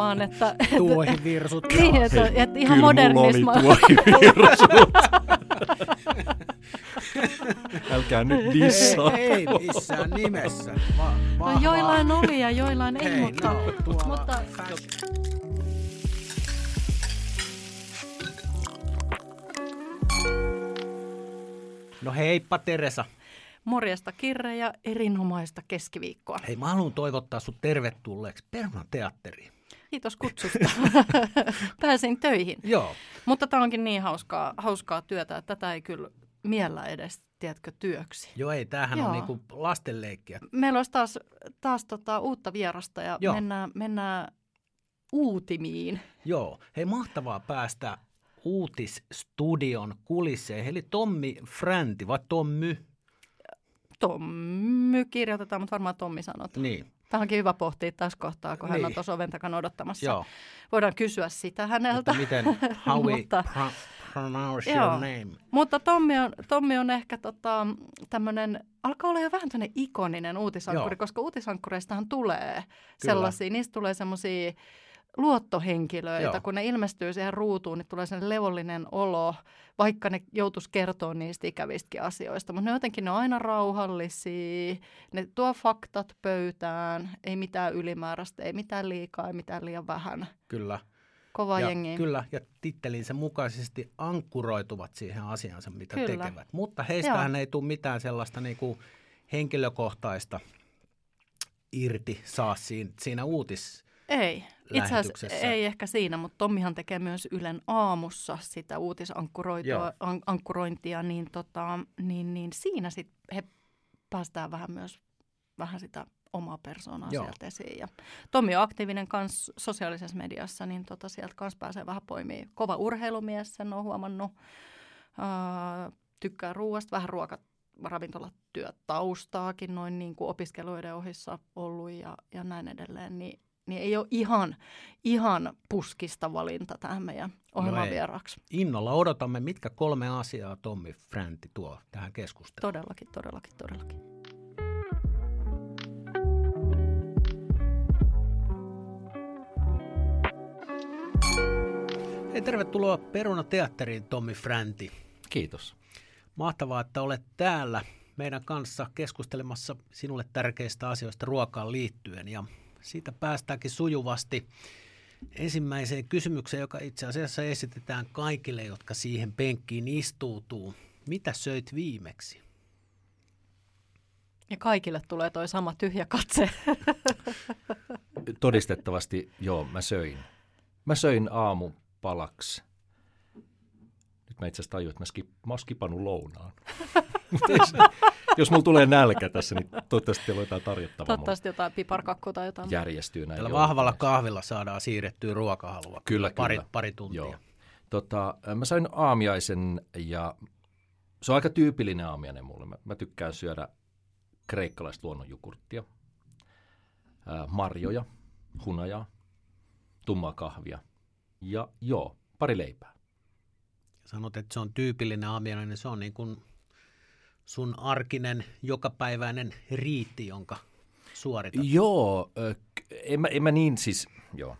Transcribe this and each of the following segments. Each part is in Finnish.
vaan että... Tuohivirsut. niin, että, että ihan modernisma. tuohivirsut. Älkää nyt dissaa. Ei, ei missään nimessä. Va- No, vahvaa. joillain oli ja joillain ei, Hei, mutta... no, tuolla mutta No heippa Teresa. morjesta Kirre ja erinomaista keskiviikkoa. Hei, mä haluan toivottaa sut tervetulleeksi Perman teatteriin. Kiitos kutsusta. Pääsin töihin. Joo. Mutta tämä onkin niin hauskaa, hauskaa työtä, että tätä ei kyllä miellä edes, tiedätkö, työksi. Joo, ei, tämähän on Joo. niinku lastenleikkiä. Meillä olisi taas, taas tota, uutta vierasta ja Joo. mennään, mennään uutimiin. Joo. Hei, mahtavaa päästä uutisstudion kulisseihin. Eli Tommi Fränti, vai Tommy? Tommy kirjoitetaan, mutta varmaan Tommi sanot. Niin, Tämä onkin hyvä pohtia tässä kohtaa, kun hän on Niin. tuossa oven takana odottamassa. joo. Voidaan kysyä sitä häneltä. Että miten, how we Mutta- pro- pronounce Joo. your name? Mutta Tommi on, Tommi on ehkä tota, tämmöinen, alkaa olla jo vähän tämmöinen ikoninen uutisankkuri, Joo. koska uutisankkureistahan tulee sellaisia, niistä tulee semmoisia luottohenkilöitä, Joo. kun ne ilmestyy siihen ruutuun, niin tulee sellainen levollinen olo, vaikka ne joutuisi kertoa niistä ikävistäkin asioista. Mutta ne jotenkin ne on aina rauhallisia, ne tuo faktat pöytään, ei mitään ylimääräistä, ei mitään liikaa, ei mitään liian vähän. Kyllä. Kova ja, jengi. Kyllä, ja tittelinsä mukaisesti ankkuroituvat siihen asiansa, mitä Kyllä. tekevät. Mutta heistähän ei tule mitään sellaista niinku henkilökohtaista irti saa siinä, siinä uutis... Ei. Itse asiassa ei ehkä siinä, mutta Tommihan tekee myös Ylen aamussa sitä uutisankkurointia, an, ankkurointia, niin, tota, niin, niin siinä sit he päästään vähän myös vähän sitä omaa persoonaa Joo. sieltä esiin. Ja Tommi on aktiivinen kans sosiaalisessa mediassa, niin tota, sieltä kanssa pääsee vähän poimia. Kova urheilumies, sen on huomannut. Ää, tykkää ruoasta, vähän ruoka ravintolatyötaustaakin noin niin kuin opiskeluiden ohissa ollut ja, ja näin edelleen, niin, niin ei ole ihan, ihan puskista valinta tähän meidän ohjelman ei. vieraaksi. Innolla odotamme, mitkä kolme asiaa Tommi Fränti tuo tähän keskusteluun. Todellakin, todellakin, todellakin. Hei, tervetuloa Peruna Teatteriin, Tommi Fränti. Kiitos. Mahtavaa, että olet täällä meidän kanssa keskustelemassa sinulle tärkeistä asioista ruokaan liittyen. Ja siitä päästäänkin sujuvasti ensimmäiseen kysymykseen, joka itse asiassa esitetään kaikille, jotka siihen penkkiin istuutuu. Mitä söit viimeksi? Ja kaikille tulee toi sama tyhjä katse. Todistettavasti, joo, mä söin. Mä söin aamupalaksi. Nyt mä itse asiassa tajuin, että mä, skip, mä oon skipannut lounaan. Mut ei se, jos mulla tulee nälkä tässä, niin toivottavasti teillä on jotain tarjottavaa. mulle. Toivottavasti jotain piparkakkua tai jotain. järjestyy näin. Tällä vahvalla kahvilla saadaan siirrettyä ruokahalua. Kyllä, pari, kyllä. pari tuntia. Joo. Tota, mä sain aamiaisen ja se on aika tyypillinen aamiainen mulle. Mä, mä tykkään syödä kreikkalaista luonnonjukurttia, ää, marjoja, hunajaa, tummaa kahvia ja joo, pari leipää. Sanot, että se on tyypillinen aamiainen, niin se on niin kuin sun arkinen, jokapäiväinen riitti, jonka suoritat. Joo, en mä, en mä niin siis, joo,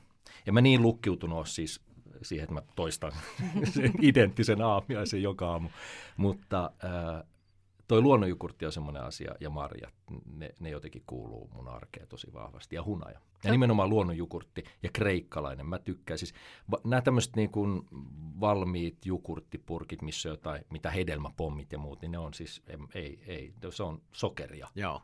en mä niin lukkiutunut siis siihen, että mä toistan sen identtisen aamiaisen joka aamu, mutta ää, toi luonnonjukurtti on semmoinen asia ja marjat, ne, ne jotenkin kuuluu mun arkeen tosi vahvasti ja hunaja. Ja nimenomaan luonnonjukurtti ja kreikkalainen, mä tykkään siis, va, nämä tämmöiset niin kuin valmiit jukurttipurkit, missä on jotain, mitä hedelmäpommit ja muut, niin ne on siis, ei, ei, se on sokeria. Joo.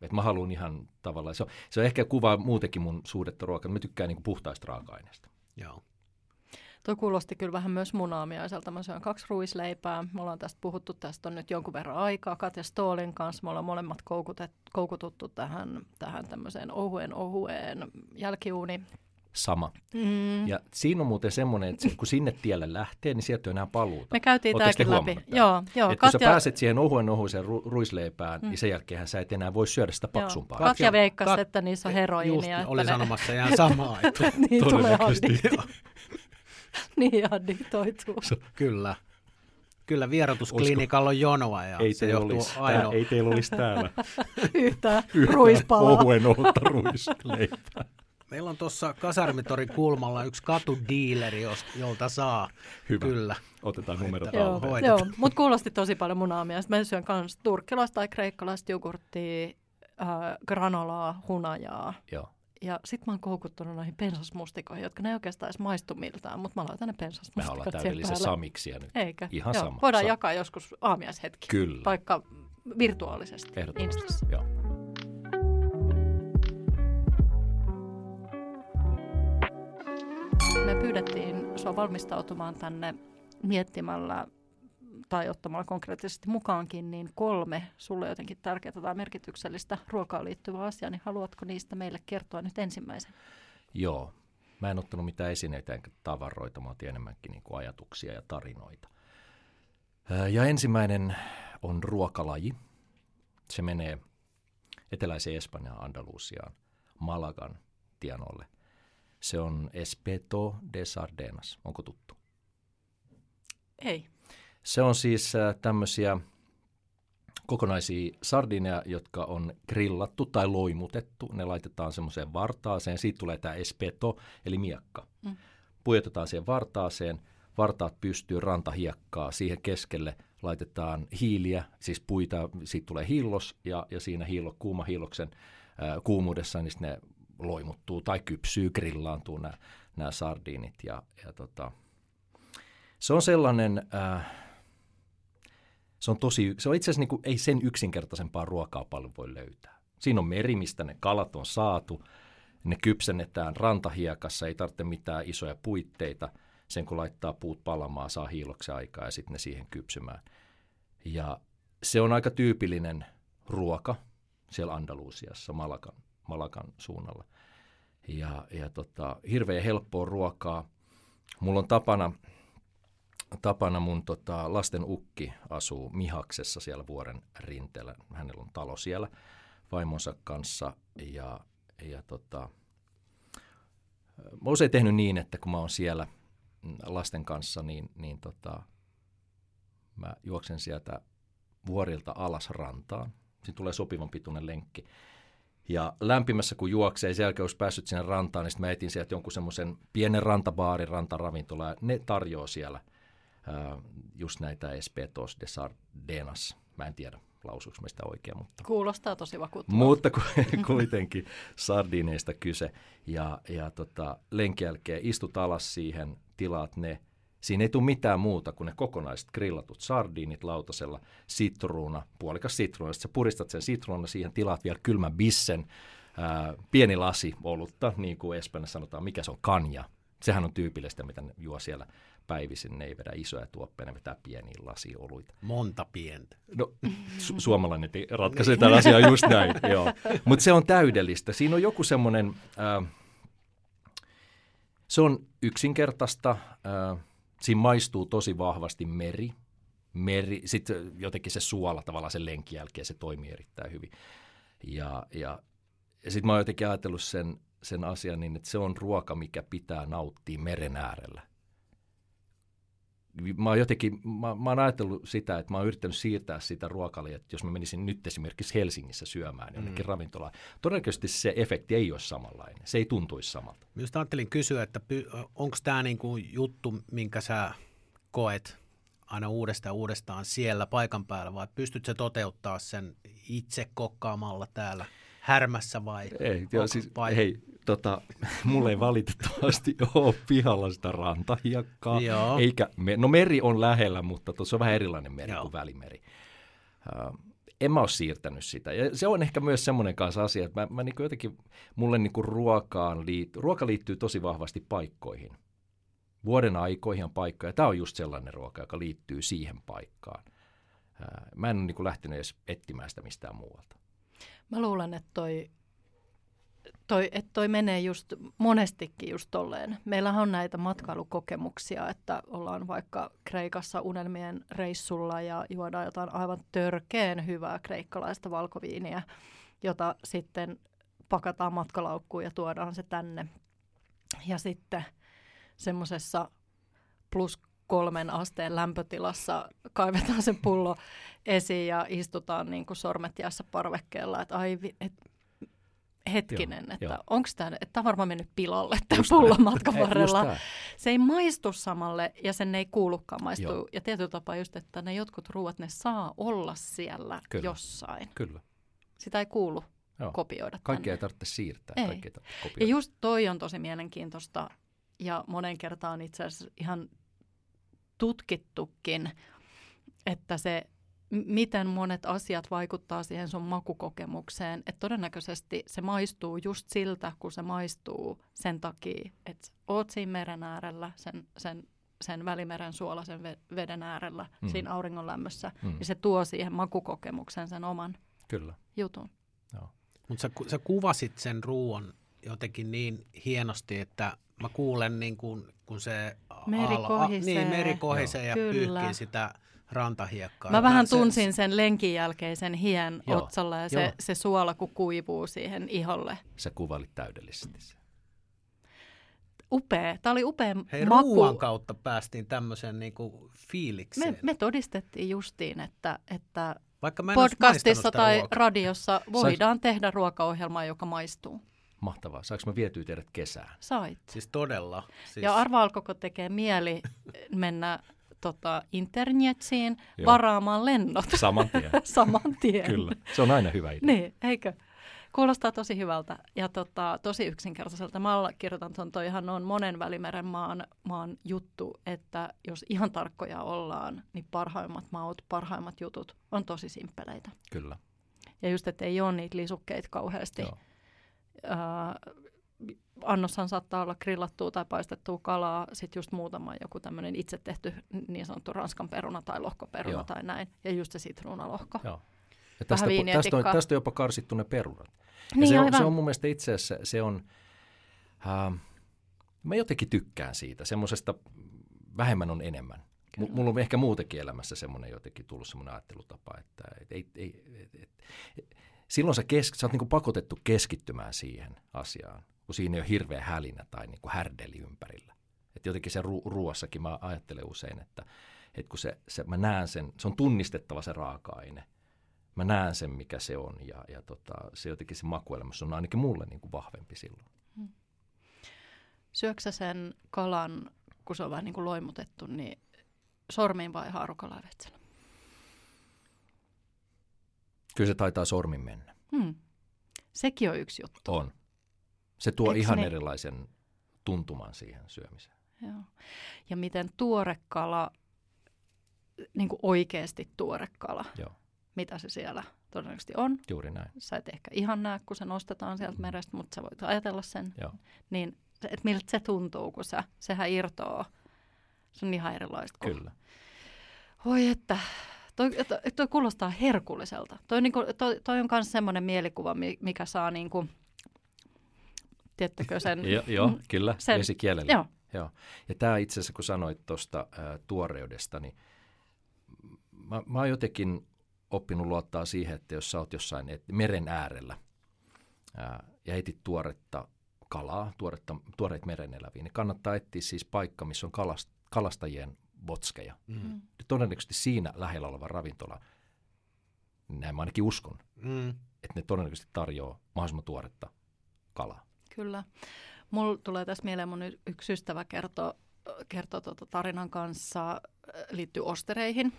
Et mä haluan ihan tavallaan, se on, se on ehkä kuva muutenkin mun suhdetta ruokaan. Mä tykkään niin puhtaista raaka-aineista. Joo. Tuo kuulosti kyllä vähän myös mun aamiaiselta. Mä syön kaksi ruisleipää. Me ollaan tästä puhuttu, tästä on nyt jonkun verran aikaa. Katja Stoolin kanssa me ollaan molemmat koukutet, koukututtu tähän, tähän tämmöiseen ohuen ohueen jälkiuuni. Sama. Mm. Ja siinä on muuten semmoinen, että kun sinne tielle lähtee, niin sieltä ei enää paluuta. Me käytiin tämäkin läpi. tämän? Joo, joo. Et kun sä pääset siihen ohuen ohuiseen ru- ruisleipään, mm. niin sen jälkeen sä et enää voi syödä sitä paksumpaa. Katja, Katja veikkasi, Kat- että niissä on heroiinia. Just että oli ne- sanomassa ihan samaa. Että, niin tulee Todennäköisesti. niin addiktoituu. kyllä. Kyllä vierotusklinikalla on jonoa ja Ei se teillä johtuu olisi, ainoa. tää, ei teillä olisi täällä Yhtään yhtään ruispalaa. ohuen ohutta ruisleipää. Meillä on tuossa kasarmitorin kulmalla yksi katudiileri, jolta saa. Hyvä. Kyllä. Otetaan numero Joo, joo. mutta kuulosti tosi paljon mun aamiaista. Mä syön myös turkkilaista tai kreikkalaista jogurttia, äh, granolaa, hunajaa. Joo. Ja sit mä oon koukuttunut noihin pensasmustikoihin, jotka ne ei oikeastaan edes maistu miltään, mutta mä laitan ne Me pensasmustikot ollaan täydellisiä samiksia nyt. Eikä. Ihan Joo, sama. Voidaan Sa- jakaa joskus aamiaishetki. Kyllä. Vaikka virtuaalisesti. Ehdottomasti. Instassa. Joo. Me pyydettiin sua valmistautumaan tänne miettimällä tai ottamalla konkreettisesti mukaankin, niin kolme sulle jotenkin tärkeää tai merkityksellistä ruokaan liittyvää asiaa, niin haluatko niistä meille kertoa nyt ensimmäisen? Joo. Mä en ottanut mitään esineitä enkä tavaroita, mä otin enemmänkin niin kuin ajatuksia ja tarinoita. Ja ensimmäinen on ruokalaji. Se menee eteläiseen Espanjaan, Andalusiaan, Malagan tienolle. Se on Espeto de Sardenas. Onko tuttu? Ei. Se on siis äh, tämmöisiä kokonaisia sardineja, jotka on grillattu tai loimutettu. Ne laitetaan semmoiseen vartaaseen. Siitä tulee tämä espeto, eli miekka. Mm. Pujotetaan siihen vartaaseen. Vartaat pystyy rantahiekkaa. Siihen keskelle laitetaan hiiliä, siis puita. Siitä tulee hiillos ja, ja siinä hiilo, kuuma hiiloksen äh, kuumuudessa niin ne loimuttuu tai kypsyy, grillaantuu nämä, nämä sardiinit. Ja, ja tota, se on sellainen... Äh, se on tosi, se on itse asiassa niin ei sen yksinkertaisempaa ruokaa paljon voi löytää. Siinä on meri, mistä ne kalat on saatu. Ne kypsennetään rantahiekassa, ei tarvitse mitään isoja puitteita. Sen kun laittaa puut palamaan, saa hiiloksen aikaa ja sitten ne siihen kypsymään. Ja se on aika tyypillinen ruoka siellä Andalusiassa, Malakan, Malakan suunnalla. Ja, ja tota, hirveän helppoa ruokaa. Mulla on tapana, tapana mun tota, lasten ukki asuu Mihaksessa siellä vuoren rinteellä. Hänellä on talo siellä vaimonsa kanssa ja, ja tota, mä usein tehnyt niin, että kun mä oon siellä lasten kanssa, niin, niin tota, mä juoksen sieltä vuorilta alas rantaan. Siinä tulee sopivan pituinen lenkki. Ja lämpimässä kun juoksee, sen jälkeen olisi päässyt sinne rantaan, niin sitten mä etin sieltä jonkun semmoisen pienen rantabaarin, rantaravintola, ja ne tarjoaa siellä just näitä espetos de sardenas. Mä en tiedä, lausuuko sitä oikein, mutta Kuulostaa tosi vakuuttavalta. mutta ku- kuitenkin sardineista kyse. Ja, ja tota, lenkin jälkeen istut alas siihen, tilaat ne. Siinä ei tule mitään muuta kuin ne kokonaiset grillatut sardiinit lautasella, sitruuna, puolikas sitruuna. Sitten sä puristat sen sitruuna, siihen tilaat vielä kylmän bissen, ää, pieni lasi olutta, niin kuin Espanjassa sanotaan, mikä se on kanja. Sehän on tyypillistä, mitä ne juo siellä päivisin. Ne ei vedä isoja tuoppeja, ne vetää pieniä lasioluita. Monta pientä. No, su- suomalainen ratkaisee tämän asian just näin, joo. Mutta se on täydellistä. Siinä on joku semmoinen, äh, se on yksinkertaista, äh, siinä maistuu tosi vahvasti meri, meri sitten jotenkin se suola tavallaan sen lenkin jälkeen, se toimii erittäin hyvin. Ja, ja, ja sitten mä oon jotenkin ajatellut sen, sen asian niin, että se on ruoka, mikä pitää nauttia meren äärellä mä oon jotenkin, mä, mä oon ajatellut sitä, että mä oon yrittänyt siirtää sitä ruokalia, että jos mä menisin nyt esimerkiksi Helsingissä syömään jonnekin mm. ravintolaan, todennäköisesti se efekti ei ole samanlainen. Se ei tuntuisi samalta. Just ajattelin kysyä, että onko tämä niinku juttu, minkä sä koet aina uudestaan uudestaan siellä paikan päällä, vai pystyt sä toteuttaa sen itse kokkaamalla täällä härmässä vai? Ei, joo, siis, vai? hei, tota, mulla ei valitettavasti ole pihalla sitä rantahiekkaa. Joo. Eikä, me, no meri on lähellä, mutta tuossa on vähän erilainen meri Joo. kuin välimeri. Uh, en mä ole siirtänyt sitä. Ja se on ehkä myös semmoinen kanssa asia, että mä, mä niin jotenkin, mulle niin ruokaan liittyy, ruoka liittyy tosi vahvasti paikkoihin. Vuoden aikoihin on paikkoja. Tämä on just sellainen ruoka, joka liittyy siihen paikkaan. Uh, mä en ole niin lähtenyt edes etsimään sitä mistään muualta. Mä luulen, että toi, toi, että toi menee just monestikin just tolleen. Meillähän on näitä matkailukokemuksia, että ollaan vaikka Kreikassa unelmien reissulla ja juodaan jotain aivan törkeen hyvää kreikkalaista valkoviiniä, jota sitten pakataan matkalaukkuun ja tuodaan se tänne. Ja sitten semmoisessa plus kolmen asteen lämpötilassa kaivetaan se pullo esiin ja istutaan niin kuin sormet jäässä parvekkeella, että ai, et, hetkinen, että joo. onko tämä, että on varmaan mennyt pilalle tämä näin. matkan varrella. Se ei maistu samalle ja sen ei kuulukaan maistua. Joo. Ja tietyllä tapaa just, että ne jotkut ruuat, ne saa olla siellä Kyllä. jossain. Kyllä. Sitä ei kuulu Joo. kopioida Kaikkea ei tarvitse siirtää. Ei. Ei tarvitse Ja kopioida. just toi on tosi mielenkiintoista ja monen kertaan itse asiassa ihan tutkittukin, että se, miten monet asiat vaikuttaa siihen sun makukokemukseen. Että todennäköisesti se maistuu just siltä, kun se maistuu sen takia, että oot siinä meren äärellä, sen, sen, sen välimeren suolaisen ve- veden äärellä, Mm. siinä auringon lämmössä. Mm. Ja se tuo siihen makukokemukseen sen oman Kyllä. jutun. Joo. Mutta sä, sä kuvasit sen ruoan jotenkin niin hienosti, että mä kuulen niin kun, kun se Meri aalo- kohisee. niin, meri kohisee ja Kyllä. pyyhkii sitä rantahiekkaa. Mä vähän se- tunsin sen lenkin jälkeisen hien Joo, otsalla ja joo. se, se suola kun kuivuu siihen iholle. Sä kuvailit täydellisesti sen. Upea. Tämä oli upea Hei, maku. ruoan kautta päästiin tämmöiseen niinku fiilikseen. Me, me todistettiin justiin, että, että Vaikka mä podcastissa tai ruokaa. radiossa voidaan tehdä ruokaohjelmaa, joka maistuu. Mahtavaa. Saanko mä vietyä teidät kesään? Sait. Siis todella. Siis, Ja arvaa, alkoiko tekee mieli mennä tota, internetsiin Joo. varaamaan lennot Saman tien. saman tien. Kyllä. Se on aina hyvä idea. Niin, eikö? Kuulostaa tosi hyvältä ja tota, tosi yksinkertaiselta. Mä allekirjoitan tuon, toihan on monen välimeren maan, maan juttu, että jos ihan tarkkoja ollaan, niin parhaimmat maut, parhaimmat jutut on tosi simppeleitä. Kyllä. Ja just, että ei ole niitä lisukkeita kauheasti. Joo. Ää, annoshan saattaa olla grillattua tai paistettua kalaa, sitten just muutama joku tämmöinen itse tehty niin sanottu ranskan peruna tai lohkoperuna Joo. tai näin. Ja just se sitruunalohko. Joo. Ja tästä, viiniä tästä, on, tästä on jopa karsittu ne perunat. Ja Niin, se, on, aivan. se on mun mielestä itse asiassa, se on, äh, mä jotenkin tykkään siitä, semmoisesta vähemmän on enemmän. M- Kyllä. mulla on ehkä muutenkin elämässä semmoinen jotenkin tullut semmoinen ajattelutapa, että et, ei, ei, et, et, et, silloin sä, kes, sä oot niinku pakotettu keskittymään siihen asiaan, kun siinä ei ole hirveä hälinä tai niinku härdeli ympärillä. Et jotenkin se ru- ruoassakin mä ajattelen usein, että et kun se, se, mä näen sen, se on tunnistettava se raaka-aine. Mä näen sen, mikä se on ja, ja tota, se jotenkin se makuelämys on ainakin mulle niin kuin vahvempi silloin. Syöksä sen kalan, kun se on vähän niin kuin loimutettu, niin sormiin vai haarukalla veitsellä? Kyllä se taitaa sormin mennä. Hmm. Sekin on yksi juttu. On. Se tuo Eiks ihan ne- erilaisen tuntuman siihen syömiseen. Joo. Ja miten tuore kala, niin kuin oikeasti tuore kala, Joo, mitä se siellä todennäköisesti on. juuri näin. Sä et ehkä ihan näe, kun se nostetaan sieltä merestä, mutta sä voit ajatella sen. Joo. Niin, että miltä se tuntuu, kun sä, sehän irtoaa. Se on ihan erilaista. kuin- Kyllä. Voi että, toi, toi, toi kuulostaa herkulliselta. Toi, niinku, toi, toi on myös semmoinen mielikuva, mi- mikä saa niinku, tiettäkö sen? Jo, joo, kyllä, Mm. Sen- vesikielellä. Joo. Joo. Ja tämä itse asiassa, kun sanoit tuosta tuoreudesta, niin mä, mä oon jotenkin oppinut luottaa siihen, että jos sä oot jossain et, meren äärellä ää, ja etit tuoretta kalaa, tuoretta, tuoreita mereneläviä, niin kannattaa etsiä siis paikka, missä on kalast, kalastajien botskeja. Mm. Ja todennäköisesti siinä lähellä oleva ravintola, näin mä ainakin uskon, Mm. että ne todennäköisesti tarjoaa mahdollisimman tuoretta kalaa. Kyllä. Mulla tulee tässä mieleen, mun yksi ystävä kertoo, kertoo tota tarinan kanssa, äh, liittyy ostereihin.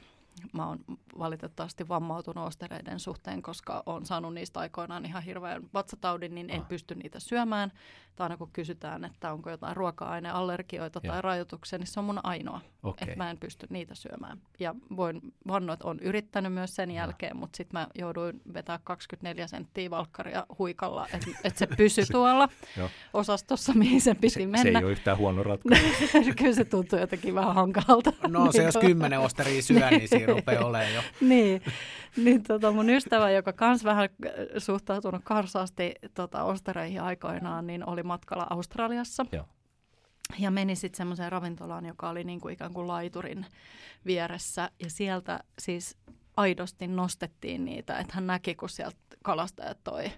Mä oon valitettavasti vammautunut ostereiden suhteen, koska on saanut niistä aikoinaan ihan hirveän vatsataudin, niin en Ah. pysty niitä syömään. Tai aina kun kysytään, että onko jotain ruoka-aineallergioita Joo. tai rajoituksia, niin se on mun ainoa. Okei. Että mä en pysty niitä syömään. Ja voin vannoa, että on yrittänyt myös sen jälkeen, mutta sitten mä jouduin vetää 24 senttiä valkkaria huikalla, että et se pysy tuolla osastossa, mihin sen piti Se, se mennä. ei ole yhtään huono ratkaisu. Kyllä se tuntuu jotenkin vähän hankalalta. No se Niin jos kymmenen osteria syö, niin siinä rupeaa olemaan jo. niin, niin tota mun ystävä, joka kans vähän äh, suhtautunut karsaasti tota, ostereihin aikoinaan, niin oli matkalla Australiassa. Joo. Ja meni sitten semmoiseen ravintolaan, joka oli niinku ikään kuin laiturin vieressä. Ja sieltä siis aidosti nostettiin niitä, että hän näki, kun sieltä kalastajat toi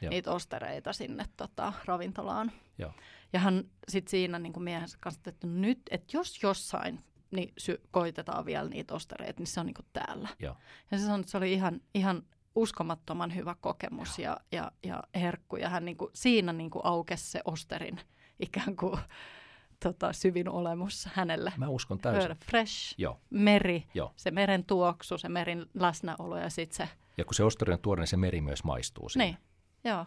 Joo. niitä ostereita sinne tota, ravintolaan. Joo. Ja hän sitten siinä niin miehensä kanssa, että nyt, että jos jossain niin sy- koitetaan vielä niitä ostereita, niin se on niin kuin täällä. Joo. Ja se sanoi, että se oli ihan, ihan uskomattoman hyvä kokemus ja, ja, ja herkku. Ja hän niin kuin, siinä niin kuin aukesi se Osterin ikään kuin tota, syvin olemus hänelle. Mä uskon täysin. Fresh, Joo. meri, Joo. se meren tuoksu, se merin läsnäolo ja sitten se... Ja kun se Osteri on tuore, niin se meri myös maistuu siinä. Niin, joo.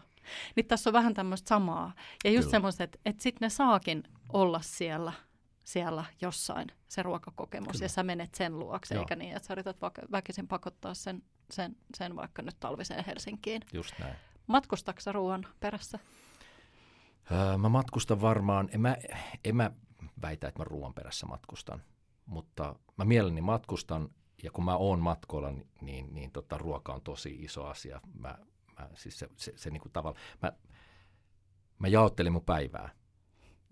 Niin tässä on vähän tämmöistä samaa. Ja just Kyllä. semmoista, että, että sitten ne saakin olla siellä, siellä jossain, se ruokakokemus, Kyllä. ja sä menet sen luokse, Joo. eikä niin, että sä yrität väkisin pakottaa sen, sen, sen vaikka nyt talviseen Helsinkiin. Just näin. Matkustatko sä ruoan perässä? Öö, mä matkustan varmaan, en mä, en mä väitä, että mä ruoan perässä matkustan, mutta mä mielelläni matkustan ja kun mä oon matkoilla, niin, niin, niin tota, ruoka on tosi iso asia. Mä, mä, siis se, se, se niinku tavalla, mä, mä jaottelin mun päivää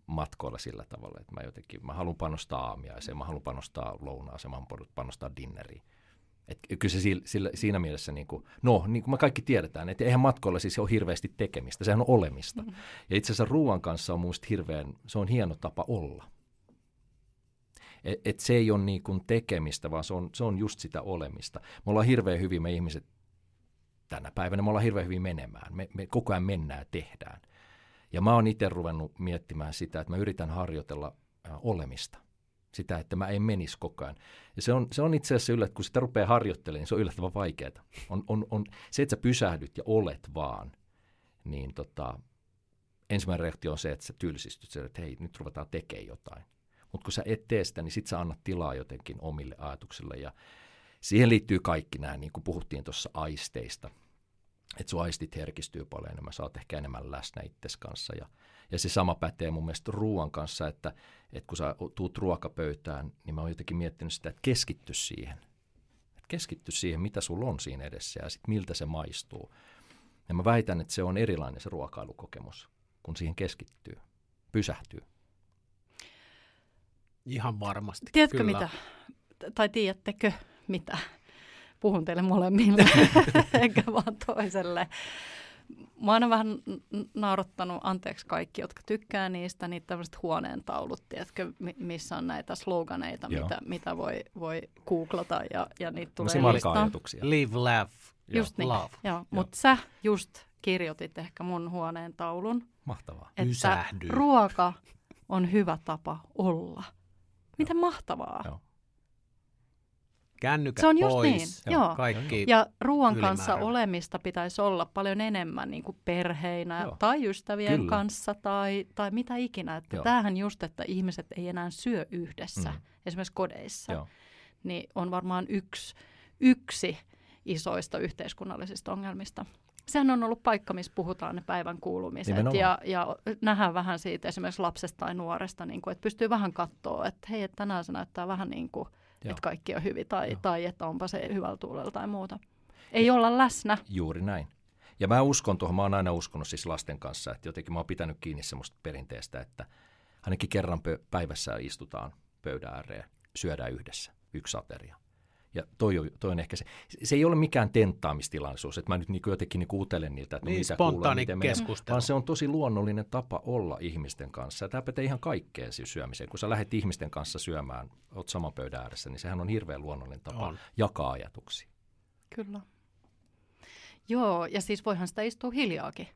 matkoilla sillä tavalla, että mä jotenkin, mä haluan panostaa aamiaiseen, mä haluan panostaa lounaaseen, mä haluan panostaa dinneriin. Et kyllä se sillä, sillä, siinä mielessä, niin kuin, no niin kuin me kaikki tiedetään, että eihän matkoilla siis ole hirveästi tekemistä, sehän on olemista. Mm. Ja itse asiassa ruoan kanssa on muista hirveän, se on hieno tapa olla. Et, et se ei ole niin kuin tekemistä, vaan se on, se on just sitä olemista. Me ollaan hirveän hyvin, me ihmiset tänä päivänä, me ollaan hirveän hyvin menemään. Me, me koko ajan mennään ja tehdään. Ja mä oon itse ruvennut miettimään sitä, että mä yritän harjoitella olemista. Sitä, että mä en menisi koko ajan. Ja se on, se on itse asiassa yllättävää, kun sitä rupeaa harjoittelemaan, niin se on yllättävän vaikeaa. On, on, on, se, että sä pysähdyt ja olet vaan, niin tota, ensimmäinen reaktio on se, että sä tylsistyt, että hei, nyt ruvetaan tekemään jotain. Mutta kun sä et tee sitä, niin sit sä annat tilaa jotenkin omille ajatuksille. Ja siihen liittyy kaikki nämä, niin kuin puhuttiin tuossa aisteista. Että sun aistit herkistyy paljon enemmän, sä oot ehkä enemmän läsnä itses kanssa. Ja, ja se sama pätee mun mielestä ruoan kanssa, että, että kun sä tuut ruokapöytään, niin mä oon jotenkin miettinyt sitä, että keskitty siihen. Että keskitty siihen, mitä sulla on siinä edessä ja sitten miltä se maistuu. Ja mä väitän, että se on erilainen se ruokailukokemus, kun siihen keskittyy, pysähtyy. Ihan varmasti. Tiedätkö kyllä. mitä? Tai tiedättekö mitä? Puhun teille molemmille, enkä vaan toiselle. Mä oon vähän naurattanut, anteeksi kaikki, jotka tykkää niistä, niin tämmöiset huoneen taulut, tiedätkö, mi- missä on näitä sloganeita, Joo. mitä, mitä voi, voi googlata ja, ja niitä tulee listaan. marka-ajatuksia. Live, laugh, Just niin, love. joo. Mutta sä just kirjoitit ehkä mun huoneen taulun, Mahtavaa. että Pysähdy. ruoka on hyvä tapa olla. Miten mahtavaa. Joo. Kännykät Se on just pois. niin, joo. Kaikki. Ja ruoan kanssa olemista pitäisi olla paljon enemmän niin kuin perheinä Joo. tai ystävien Kyllä. kanssa tai, tai mitä ikinä. Että Joo. tämähän just, että ihmiset ei enää syö yhdessä, Mm. esimerkiksi kodeissa, Joo. niin on varmaan yksi, yksi isoista yhteiskunnallisista ongelmista. Sehän on ollut paikka, missä puhutaan ne päivän kuulumiset Nimenomaan. ja, ja nähdään vähän siitä esimerkiksi lapsesta tai nuoresta, niin kuin, että pystyy vähän katsoa, että hei, että tänään se näyttää vähän niin kuin, Joo. että kaikki on hyvin tai, Joo. tai että onpa se hyvällä tuulella tai muuta. Ei olla läsnä. Juuri näin. Ja mä uskon tuohon, mä oon aina uskonut siis lasten kanssa, että jotenkin mä oon pitänyt kiinni semmoista perinteestä, että ainakin kerran pö- päivässä istutaan pöydän ääreen, syödään yhdessä, yksi ateria. Ja toi on, toi on ehkä se, se ei ole mikään tenttaamistilaisuus, että mä nyt niinku jotenkin niinku utelen niiltä, että no Niin, mitä kuuluu, spontaani miten keskustelu. vaan se on tosi luonnollinen tapa olla ihmisten kanssa. Ja tämä pätee ihan kaikkeen siis syömiseen. Kun sä lähdet ihmisten kanssa syömään, oot saman pöydän ääressä, niin sehän on hirveän luonnollinen tapa On. jakaa ajatuksia. Kyllä. Joo, ja siis voihan sitä istua hiljaakin.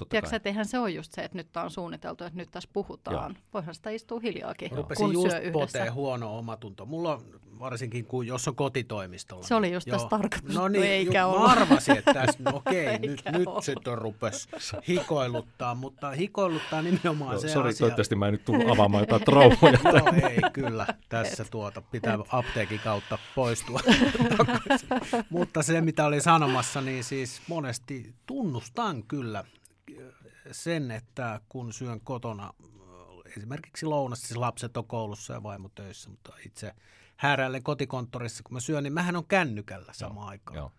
Totta Tiedätkö, että eihän se ole just se, että nyt tämä on suunniteltu, että nyt tässä puhutaan. Joo. Voihan sitä istua hiljaakin, Rupesin kun just syö yhdessä. potee huono omatunto. Mulla on varsinkin, kun, jos on kotitoimistolla. Se oli niin- just joo. tässä tarkoitus, No niin, eikä ju- ollut. mä arvasin, että tässä, no okei, nyt, nyt sitten rupes hikoiluttaa, mutta hikoiluttaa nimenomaan No, se sori, asia. toivottavasti mä en nyt tullut avaamaan jotain traumoja. Joo, ei, kyllä. Tässä tuota, pitää apteekin kautta poistua. Mutta se, mitä oli sanomassa, niin siis monesti tunnustan kyllä sen, että kun syön kotona esimerkiksi lounasta, siis lapset on koulussa ja vaimo töissä, mutta itse hääräilen kotikonttorissa, kun mä syön, niin mähän on kännykällä samaan aikaan. Joo.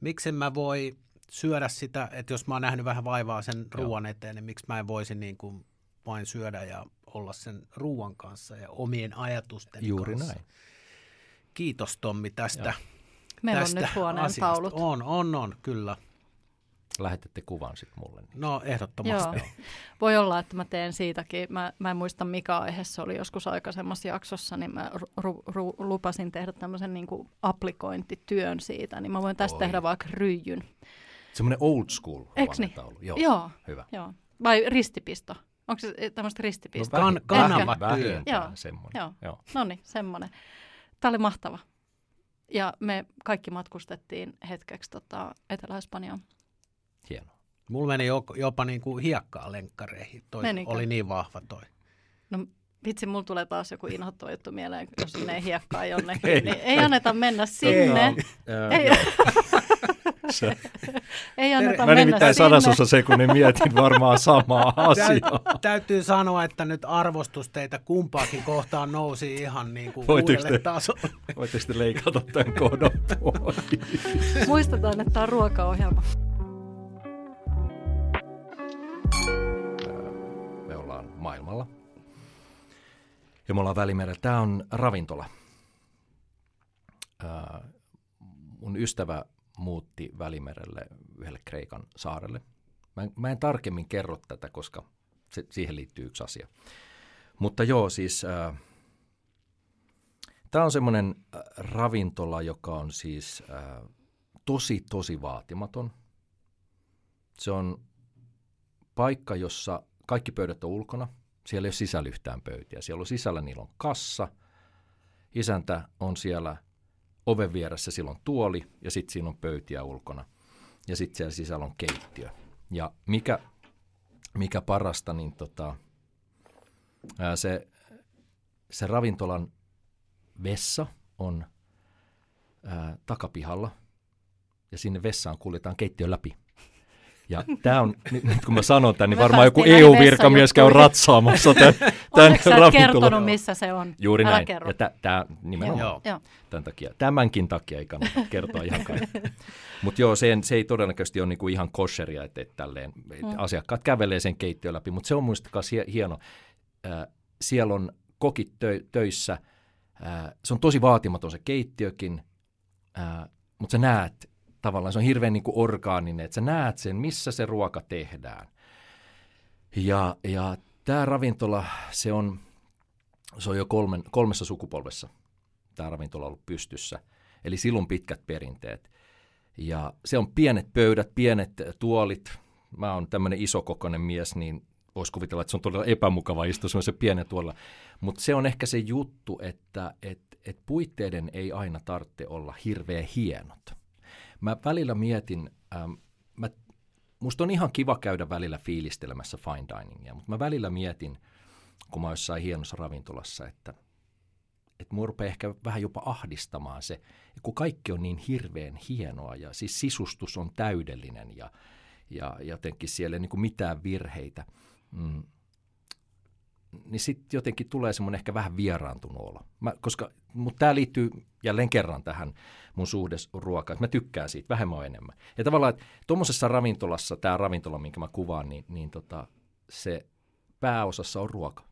Miksen mä voi syödä sitä, että jos mä oon nähnyt vähän vaivaa sen ruoan eteen, niin miksi mä en voisi niin kuin vain syödä ja olla sen ruoan kanssa ja omien ajatusten Juuri kanssa. näin. Kiitos Tommi tästä. Joo. Meillä tästä on nyt huoneen asiasta. taulut. On, on, on, kyllä. Lähetätte kuvan sitten mulle. Niin. No ehdottomasti. Joo. Voi olla, että mä teen siitäkin. Mä, mä en muista mikä aihe se oli joskus aikaisemmassa jaksossa, niin mä ru, ru, lupasin tehdä tämmöisen niin kuin aplikointityön siitä, niin mä voin tästä Oi. tehdä vaikka ryijyn. Semmoinen old school Eks niin? Joo. Joo. Hyvä. Joo. Vai ristipisto? Onko se tämmöistä ristipistoa? No, kan, kanava työ. Joo. Semmoinen. Joo. Joo. No niin, semmoinen. Tämä oli mahtava. Ja me kaikki matkustettiin hetkeksi tota, Etelä-Espanjaan. Hienoa. Mulla meni jopa niin kuin hiekkaa lenkkareihin. Toi Menikö? oli niin vahva toi. No vitsi, mulla tulee taas joku inhottava juttu mieleen, jos menee hiekkaa jonnekin. ei, niin ei anneta mennä sinne. Ei, ei. Se. Ei anneta Mä nimittäin sadasosa sekunnin mietin varmaan samaa asiaa. Täytyy sanoa, että nyt arvostus teitä kumpaakin kohtaan nousi ihan niin kuin uudelle te, tasolle. Voitteko te leikata tämän kohdan pois? Muistetaan, että tämä on ruokaohjelma. Ollaan maailmalla. Ja me ollaan Välimerellä. Tämä on ravintola. mun ystävä muutti Välimerelle yhdelle Kreikan saarelle. Mä en, mä en tarkemmin kerro tätä, koska se, siihen liittyy yksi asia. Mutta joo, siis äh, tämä on semmoinen ravintola, joka on siis äh, tosi, tosi vaatimaton. Se on paikka, jossa kaikki pöydät on ulkona. Siellä ei ole sisällä yhtään pöytiä. Siellä on sisällä, niillä on kassa. Isäntä on siellä – oven vieressä silloin tuoli ja sitten siinä on pöytiä ulkona. Ja sitten siellä sisällä on keittiö. Ja mikä, mikä parasta, niin tota, ää, se, se ravintolan vessa on ää, takapihalla ja sinne vessaan kuljetaan keittiön läpi. Ja tämä on, nyt kun mä sanon tämän, niin varmaan joku EU-virkamies käy ratsaamassa tämän, tämän ravintolan. kertonut, missä se on? Juuri Älä näin. Kerro. Ja tä, tää, nimenomaan joo. tämän takia. Tämänkin takia ei kannata kertoa ihan kaikki. Mutta joo, se, se ei todennäköisesti ole niinku ihan kosheria, että, et tälleen, et mm. asiakkaat kävelee sen keittiön läpi. Mutta se on muista hieno. Äh, siellä on kokit tö, töissä. Äh, se on tosi vaatimaton se keittiökin, äh, mutta sä näet, tavallaan se on hirveän niin kuin orgaaninen, että sä näet sen, missä se ruoka tehdään. Ja, ja tämä ravintola, se on, se on jo kolmen, kolmessa sukupolvessa tämä ravintola ollut pystyssä. Eli silloin pitkät perinteet. Ja se on pienet pöydät, pienet tuolit. Mä oon tämmöinen isokokoinen mies, niin voisi kuvitella, että se on todella epämukava istua se pienen tuolla. Mutta se on ehkä se juttu, että et, et puitteiden ei aina tarvitse olla hirveän hienot. Mä välillä mietin, ähm, mä, musta on ihan kiva käydä välillä fiilistelemässä fine diningia, mutta mä välillä mietin, kun mä oon jossain hienossa ravintolassa, että että mua rupeaa ehkä vähän jopa ahdistamaan se, kun kaikki on niin hirveän hienoa ja siis sisustus on täydellinen ja, ja jotenkin siellä ei niin kuin mitään virheitä. Mm niin sitten jotenkin tulee semmoinen ehkä vähän vieraantunut olo. Mä, koska, mutta tämä liittyy jälleen kerran tähän mun suhdesruokaan, että mä tykkään siitä vähemmän on enemmän. Ja tavallaan, että tuommoisessa ravintolassa, tämä ravintola, minkä mä kuvaan, niin, niin tota, se pääosassa on ruoka.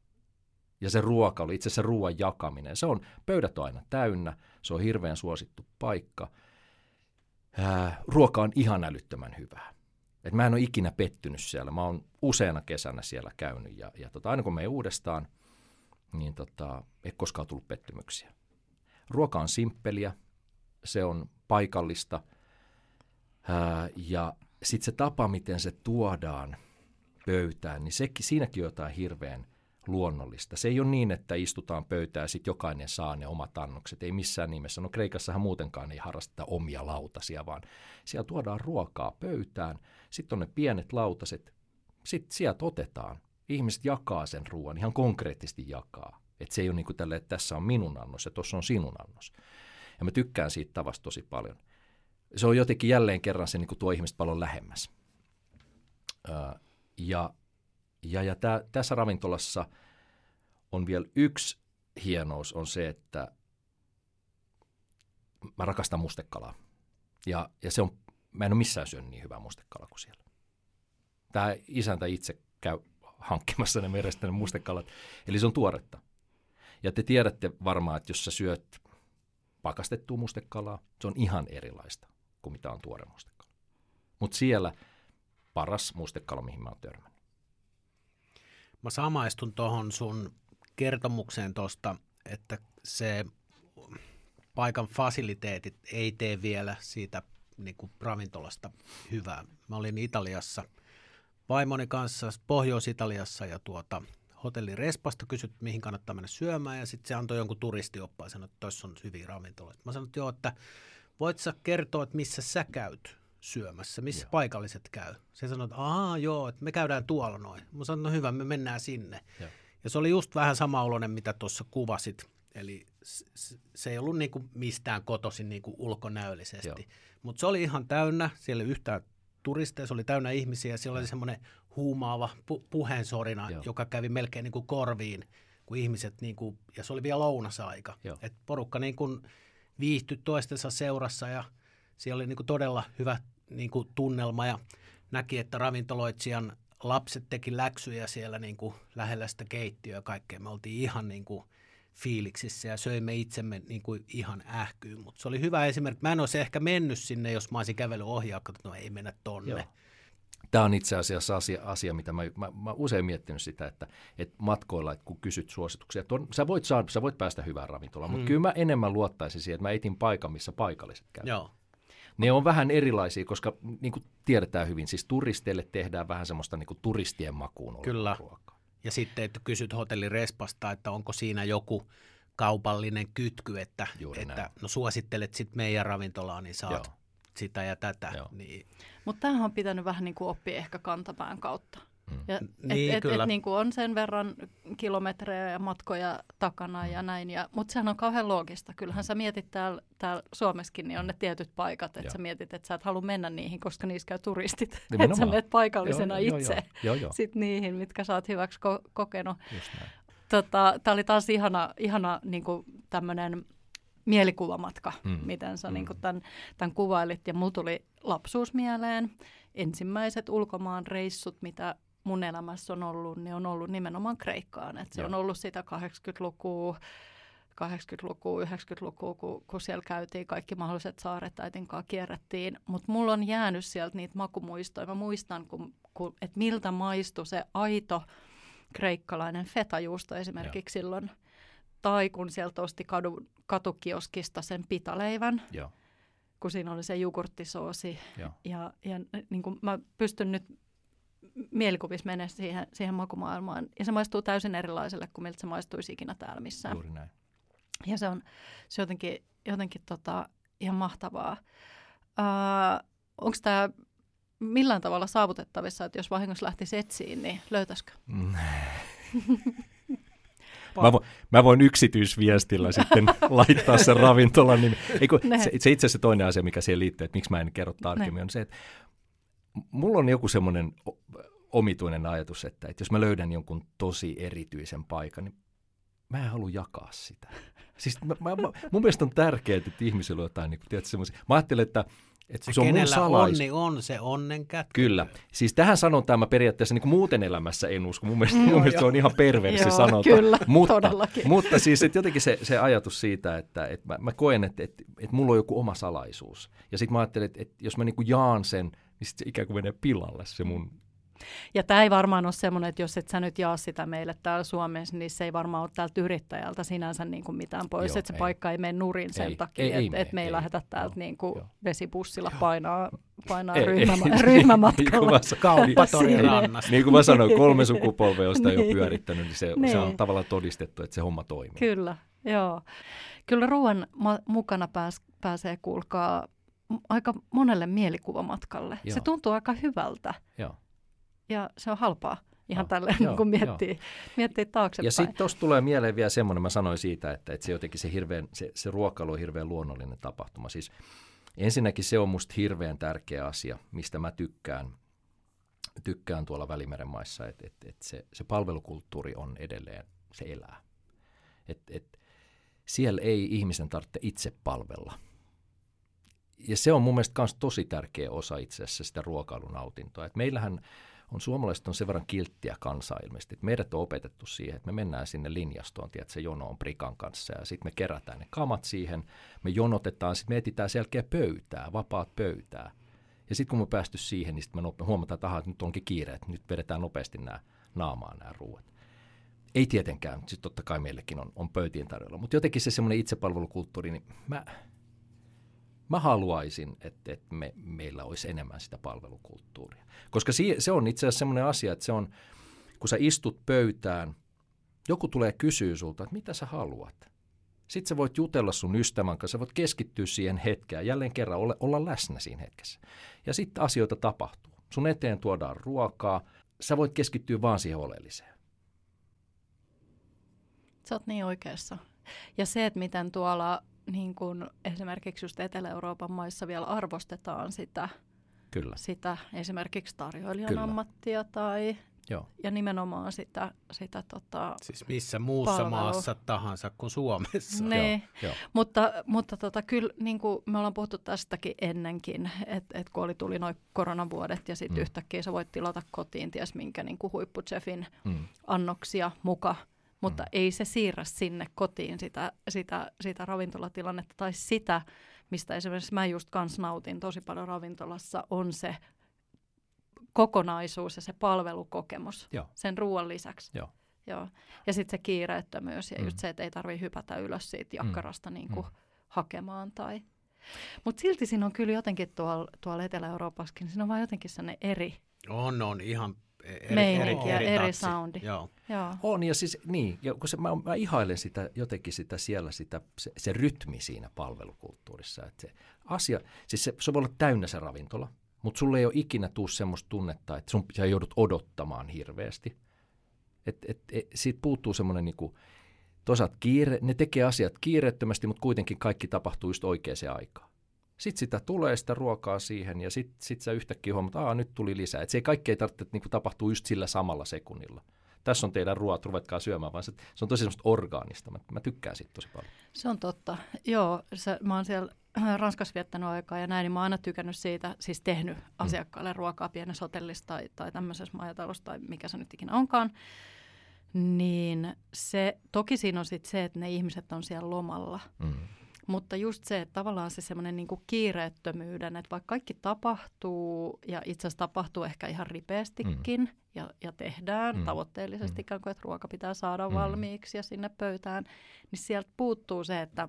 Ja se ruoka oli itse asiassa ruoan jakaminen. Se on, pöydät on aina täynnä, se on hirveän suosittu paikka. Ää, ruoka on ihan älyttömän hyvää. Et mä en ole ikinä pettynyt siellä. Mä oon useana kesänä siellä käynyt ja, ja tota, aina kun me uudestaan, niin tota, ei koskaan tullut pettymyksiä. Ruoka on simppeliä, se on paikallista ää, ja sitten se tapa, miten se tuodaan pöytään, niin sekin, siinäkin on jotain hirveän – luonnollista. Se ei ole niin, että istutaan pöytään ja sitten jokainen saa ne omat annokset. Ei missään nimessä. No Kreikassahan muutenkaan ei harrasteta omia lautasia, vaan siellä tuodaan ruokaa pöytään. Sitten on ne pienet lautaset. Sitten sieltä otetaan. Ihmiset jakaa sen ruoan, ihan konkreettisesti jakaa. Että se ei ole niin kuin tälle, että tässä on minun annos ja tuossa on sinun annos. Ja mä tykkään siitä tavasta tosi paljon. Se on jotenkin jälleen kerran se niin kuin tuo ihmiset paljon lähemmäs. Ja ja, ja tää, tässä ravintolassa on vielä yksi hienous on se, että mä rakastan mustekalaa. Ja, ja se on, mä en ole missään syönyt niin hyvää mustekalaa kuin siellä. Tämä isäntä itse käy hankkimassa ne merestä ne mustekalat. Eli se on tuoretta. Ja te tiedätte varmaan, että jos sä syöt pakastettua mustekalaa, se on ihan erilaista kuin mitä on tuore mustekala. Mutta siellä paras mustekala, mihin mä oon törmännyt. Mä samaistun tuohon sun kertomukseen tuosta, että se paikan fasiliteetit ei tee vielä siitä niin kuin ravintolasta hyvää. Mä olin Italiassa vaimoni kanssa Pohjois-Italiassa ja tuota, hotelli Respasta kysyt, mihin kannattaa mennä syömään ja sitten se antoi jonkun turistioppaan ja sanoi, että tuossa on hyviä ravintoloita. Mä sanoin, että joo, että voit sä kertoa, että missä sä käyt syömässä, missä joo. paikalliset käy. Se sanoi, että aah joo, että me käydään tuolla noin. Mä sanoin, no hyvä, me mennään sinne. Joo. Ja se oli just vähän sama oloinen, mitä tuossa kuvasit. Eli se ei ollut niinku mistään kotoisin niinku ulkonäöllisesti, mutta se oli ihan täynnä, siellä ei yhtään turisteja, se oli täynnä ihmisiä, siellä oli semmoinen huumaava pu- puheensorina, Joo. joka kävi melkein niinku korviin, kun ihmiset, niinku, ja se oli vielä lounasaika, että porukka niinku viihtyi toistensa seurassa ja siellä oli niinku todella hyvä niinku tunnelma ja näki, että ravintoloitsijan lapset teki läksyjä siellä niinku lähellä sitä keittiöä ja kaikkea. Me oltiin ihan niinku fiiliksissä ja söimme itsemme niin kuin ihan ähkyyn. Mutta se oli hyvä esimerkki. Mä en olisi ehkä mennyt sinne, jos mä olisin kävellyt ohi ja no ei mennä tonne. Joo. Tämä on itse asiassa asia, asia mitä mä, mä, mä usein miettinyt sitä, että, että matkoilla, että kun kysyt suosituksia, että on, sä, voit saada, sä voit päästä hyvään ravintolaan, mm. mutta kyllä mä enemmän luottaisin siihen, että mä etin paikan, missä paikalliset käyvät. Joo. Ne on vähän erilaisia, koska niin kuin tiedetään hyvin, siis turisteille tehdään vähän semmoista niin kuin turistien makuun Kyllä. ruokaa. Ja sitten, että kysyt hotellirespasta, että onko siinä joku kaupallinen kytky, että, että no suosittelet sitten meidän ravintolaa, niin saat Joo. sitä ja tätä. Niin. Mutta tämähän on pitänyt vähän niin kuin oppia ehkä kantapään kautta. Mm. Ja niin, et, et, et, niin kuin on sen verran kilometrejä ja matkoja takana mm. ja näin. Ja, mutta sehän on kauhean loogista. Kyllähän mm. sä mietit täällä, täällä Suomessakin, niin on ne tietyt paikat, että sä mietit, että sä et halua mennä niihin, koska niissä käy turistit. että sä menet paikallisena joo, itse joo, joo. Joo, sit niihin, mitkä sä oot hyväksi ko- kokenut. Tota, Tämä oli taas ihana, ihana niin tämmöinen mielikuvamatka, mm. miten sä mm. niin tämän, tämän kuvailit. Ja mulla tuli lapsuus mieleen. Ensimmäiset ulkomaan reissut, mitä mun elämässä on ollut, niin on ollut nimenomaan Kreikkaan. Et se Joo. on ollut sitä 80-lukua, 80-lukua, 90-lukua, kun, kun siellä käytiin kaikki mahdolliset saaret äitin kanssa kierrettiin. Mutta mulla on jäänyt sieltä niitä makumuistoja. Mä muistan, kun, kun, että miltä maistui se aito kreikkalainen fetajuusto esimerkiksi Joo. silloin. Tai kun sieltä osti kadu, katukioskista sen pitaleivän. Joo kun siinä oli se jogurttisoosi. Joo. Ja, ja niin kuin mä pystyn nyt mielikuvissa mene siihen, siihen makumaailmaan. Ja se maistuu täysin erilaiselle kuin miltä se maistuisi ikinä täällä missään. Juuri näin. Ja se on, se jotenkin, jotenkin tota, ihan mahtavaa. Uh, Onko tämä millään tavalla saavutettavissa, että jos vahingossa lähtisi etsiin, niin löytäisikö? Mm. Mä, vo, mä voin yksityisviestillä sitten laittaa sen ravintolan nimi. Eiku, se, se itse asiassa toinen asia, mikä siihen liittyy, että miksi mä en kerro tarkemmin, ne. on se, että mulla on joku semmoinen omituinen ajatus, että, että jos mä löydän jonkun tosi erityisen paikan, niin mä en halua jakaa sitä. Siis mä, mä, mä, mun mielestä on tärkeää, että ihmisillä on jotain, niin, tiedätkö, semmoisia. Mä ajattelen, että että se on mun salais... onni on se onnen kätky. Kyllä. Siis tähän sanontaan mä periaatteessa niin kuin muuten elämässä en usko. Mun mielestä, mm, mun mielestä se on ihan perversi sanonta. Kyllä, mutta, todellakin. Mutta siis että jotenkin se, se ajatus siitä, että, että mä, mä koen, että, että, että mulla on joku oma salaisuus. Ja sitten mä ajattelen, että, että jos mä niin kuin jaan sen, niin sitten se ikään kuin menee pilalle se mun ja tämä ei varmaan ole semmoinen, että jos et sä nyt jaa sitä meille täällä Suomessa, niin se ei varmaan ole täältä yrittäjältä sinänsä niin kuin mitään pois, että se ei. paikka ei mene nurin sen ei, takia, että et me ei, ei lähetä täältä niin kuin vesipussilla painaa, painaa ei, ryhmäma- ei, ryhmämatkalla. Kauppatorin rannassa. Niin kuin mä sanoin, kolme sukupolvea, josta niin. jo pyörittänyt, niin se, niin. se on tavallaan todistettu, että se homma toimii. Kyllä, joo. Kyllä ruoan ma- mukana pääs, pääsee, kuulkaa, aika monelle mielikuvamatkalle. Joo. Se tuntuu aika hyvältä. Joo ja se on halpaa. Ihan no, tälle, joo, kun miettii, miettii taaksepäin. Ja sitten tuossa tulee mieleen vielä semmoinen, mä sanoin siitä, että, että se jotenkin se, hirveän, se, se ruokailu on hirveän luonnollinen tapahtuma. Siis ensinnäkin se on musta hirveän tärkeä asia, mistä mä tykkään, tykkään tuolla Välimeren maissa, että, että, että se, se palvelukulttuuri on edelleen, se elää. Että, että siellä ei ihmisen tarvitse itse palvella. Ja se on mun mielestä myös tosi tärkeä osa itse asiassa sitä ruokailunautintoa. Et meillähän on suomalaiset on sen verran kilttiä kansaa ilmeisesti, meidät on opetettu siihen, että me mennään sinne linjastoon, tiedät, se jono on prikan kanssa ja sitten me kerätään ne kamat siihen, me jonotetaan, sitten me etsitään selkeä pöytää, vapaat pöytää. Ja sitten kun me päästy siihen, niin sitten me huomataan, että, aha, että nyt onkin kiire, että nyt vedetään nopeasti nämä naamaan nämä ruuat. Ei tietenkään, sitten totta kai meillekin on, on pöytien tarjolla, mutta jotenkin se semmoinen itsepalvelukulttuuri, niin mä, mä haluaisin, että, että me, meillä olisi enemmän sitä palvelukulttuuria. Koska si, se on itse asiassa semmoinen asia, että se on, kun sä istut pöytään, joku tulee kysyä sulta, että mitä sä haluat. Sitten sä voit jutella sun ystävän kanssa, sä voit keskittyä siihen hetkeen, jälleen kerran olla, olla läsnä siinä hetkessä. Ja sitten asioita tapahtuu. Sun eteen tuodaan ruokaa, sä voit keskittyä vaan siihen oleelliseen. Sä oot niin oikeassa. Ja se, että miten tuolla niin kun esimerkiksi just Etelä-Euroopan maissa vielä arvostetaan sitä, Kyllä. sitä esimerkiksi tarjoilijan Kyllä. ammattia tai Joo. ja nimenomaan sitä, sitä tota, Siis missä muussa Palvelu. maassa tahansa kuin Suomessa. ne, Joo. Mutta, mutta tota, kyllä niin kuin me ollaan puhuttu tästäkin ennenkin, että et kun oli tuli noin koronavuodet ja sitten mm. yhtäkkiä sä voit tilata kotiin ties minkä niin kuin huippuchefin Mm. annoksia muka, mutta Mm. mm. ei se siirrä sinne kotiin sitä, sitä, sitä ravintolatilannetta tai sitä, mistä esimerkiksi mä just kans nautin tosi paljon ravintolassa, on se kokonaisuus ja se palvelukokemus Joo. sen ruoan lisäksi. Joo. Joo. Ja sitten se kiireettömyys ja Mm. just se, että ei tarvitse hypätä ylös siitä jakkarasta niin kuin Mm. hakemaan. Tai... Mutta silti siinä on kyllä jotenkin tuolla, tuolla Etelä-Euroopassakin, niin siinä on vaan jotenkin sellainen eri. On, on ihan eri, Meininki eri, ja eri, eri tatsi. soundi. Joo. Joo. On, ja siis niin, ja kun se, mä, mä ihailen sitä, jotenkin sitä siellä, sitä, se, se rytmi siinä palvelukulttuurissa. Että se asia, siis se, se voi olla täynnä se ravintola, mutta sulle ei ole ikinä tuu semmoista tunnetta, että sun, sä joudut odottamaan hirveästi. Et, et, et, siitä puuttuu semmoinen niinku, toisaalta kiire, ne tekee asiat kiireettömästi, mutta kuitenkin kaikki tapahtuu just oikeaan aikaan. Sitten sitä tulee sitä ruokaa siihen ja sitten sit sä yhtäkkiä huomaat, että nyt tuli lisää. Et se ei kaikki ei tarvitse niinku, tapahtuu just sillä samalla sekunnilla. Tässä on teidän ruoat, ruvetkaa syömään, vaan se, se on tosi semmoista orgaanista. Mä, mä tykkään siitä tosi paljon. Se on totta. Joo, se, mä oon siellä äh, Ranskassa viettänyt aikaa ja näin, niin mä oon aina tykännyt siitä, siis tehnyt Mm. asiakkaille ruokaa pienessä hotellissa tai, tai tämmöisessä majatalossa tai mikä se nyt ikinä onkaan. Niin se, toki siinä on sitten se, että ne ihmiset on siellä lomalla. Mm. Mutta just se, että tavallaan se semmoinen niinku kiireettömyyden, että vaikka kaikki tapahtuu ja itse asiassa tapahtuu ehkä ihan ripeästikin mm. ja, ja tehdään Mm. tavoitteellisesti, Mm. ikään kuin, että ruoka pitää saada Mm. valmiiksi ja sinne pöytään, niin sieltä puuttuu se, että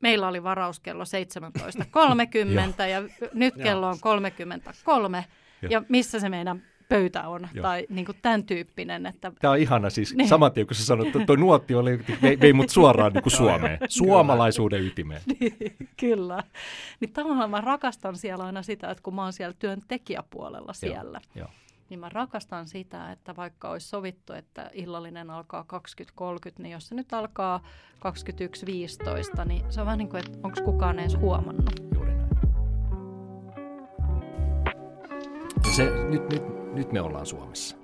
meillä oli varaus kello 17.30 ja nyt kello on 33 Joo. ja missä se meidän pöytä on Joo. tai niin kuin tämän tyyppinen, että Tämä on ihana siis, Niin. saman tien kun sä sanoit, että tuo nuotti oli, vei, vei mut suoraan niin kuin Suomeen, suomalaisuuden ytimeen. Kyllä. Niin tavallaan mä rakastan siellä aina sitä, että kun mä oon siellä työntekijäpuolella siellä, Joo. niin mä rakastan sitä, että vaikka olisi sovittu, että illallinen alkaa 20.30, niin jos se nyt alkaa 21.15, niin se on vähän niin kuin, että onko kukaan edes huomannut. Juuri näin. Se, nyt, nyt, nyt me ollaan Suomessa.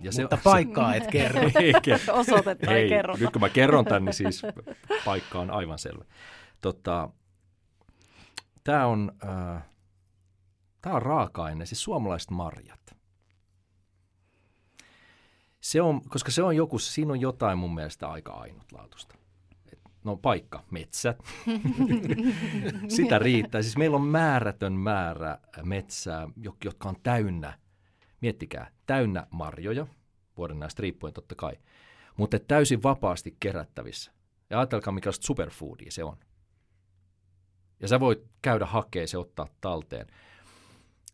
Ja Mutta paikkaa et kerro. ei, kerro. Osoitetta ei Ei, kerrota. nyt kun mä kerron tämän, niin siis paikka on aivan selvä. Tota, tämä on, äh, tää on raaka-aine, siis suomalaiset marjat. Se on, koska se on joku, siinä on jotain mun mielestä aika ainutlaatuista. Et, No paikka, metsät. Sitä riittää. Siis meillä on määrätön määrä metsää, jo- jotka on täynnä, miettikää, täynnä marjoja, vuoden näistä riippuen totta kai, mutta täysin vapaasti kerättävissä. Ja ajatelkaa, mikä superfoodia se on. Ja sä voit käydä hakea se ottaa talteen.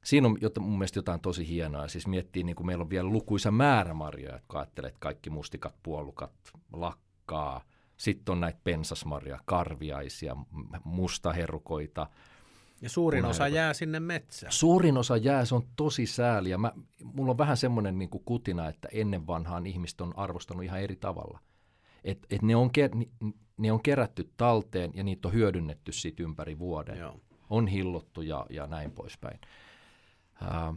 Siinä on jota, mun mielestä jotain tosi hienoa. Siis miettii, niin kuin meillä on vielä lukuisa määrä marjoja, jotka ajattelet kaikki mustikat, puolukat, lakkaa. Sitten on näitä pensasmarjoja, karviaisia, mustaherukoita. Ja suurin osa jää sinne metsään. Suurin osa jää, se on tosi sääli. Ja mä, mulla on vähän semmoinen niin kutina, että ennen vanhaan ihmiset on arvostanut ihan eri tavalla. Et, et ne, on ker, ne on kerätty talteen ja niitä on hyödynnetty siitä ympäri vuoden. Joo. On hillottu ja, ja näin poispäin. Ää,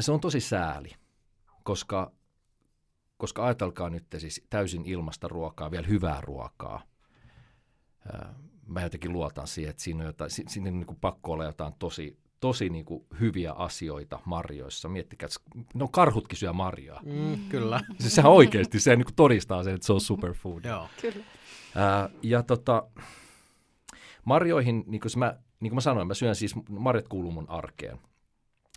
se on tosi sääli, koska, koska ajatelkaa nyt siis täysin ilmasta ruokaa, vielä hyvää ruokaa. Ää, mä jotenkin luotan siihen, että siinä on jotain, si- siinä on niin kuin pakko olla jotain tosi, tosi niin kuin hyviä asioita marjoissa. Miettikää, että no karhutkin syö marjaa. Mm, kyllä. Siis sehän oikeasti, se niin kuin todistaa sen, että se on superfood. Joo. Kyllä. Ää, ja tota, marjoihin, niin kuin, mä, niin kuin mä sanoin, mä syön siis, marjat kuuluu mun arkeen.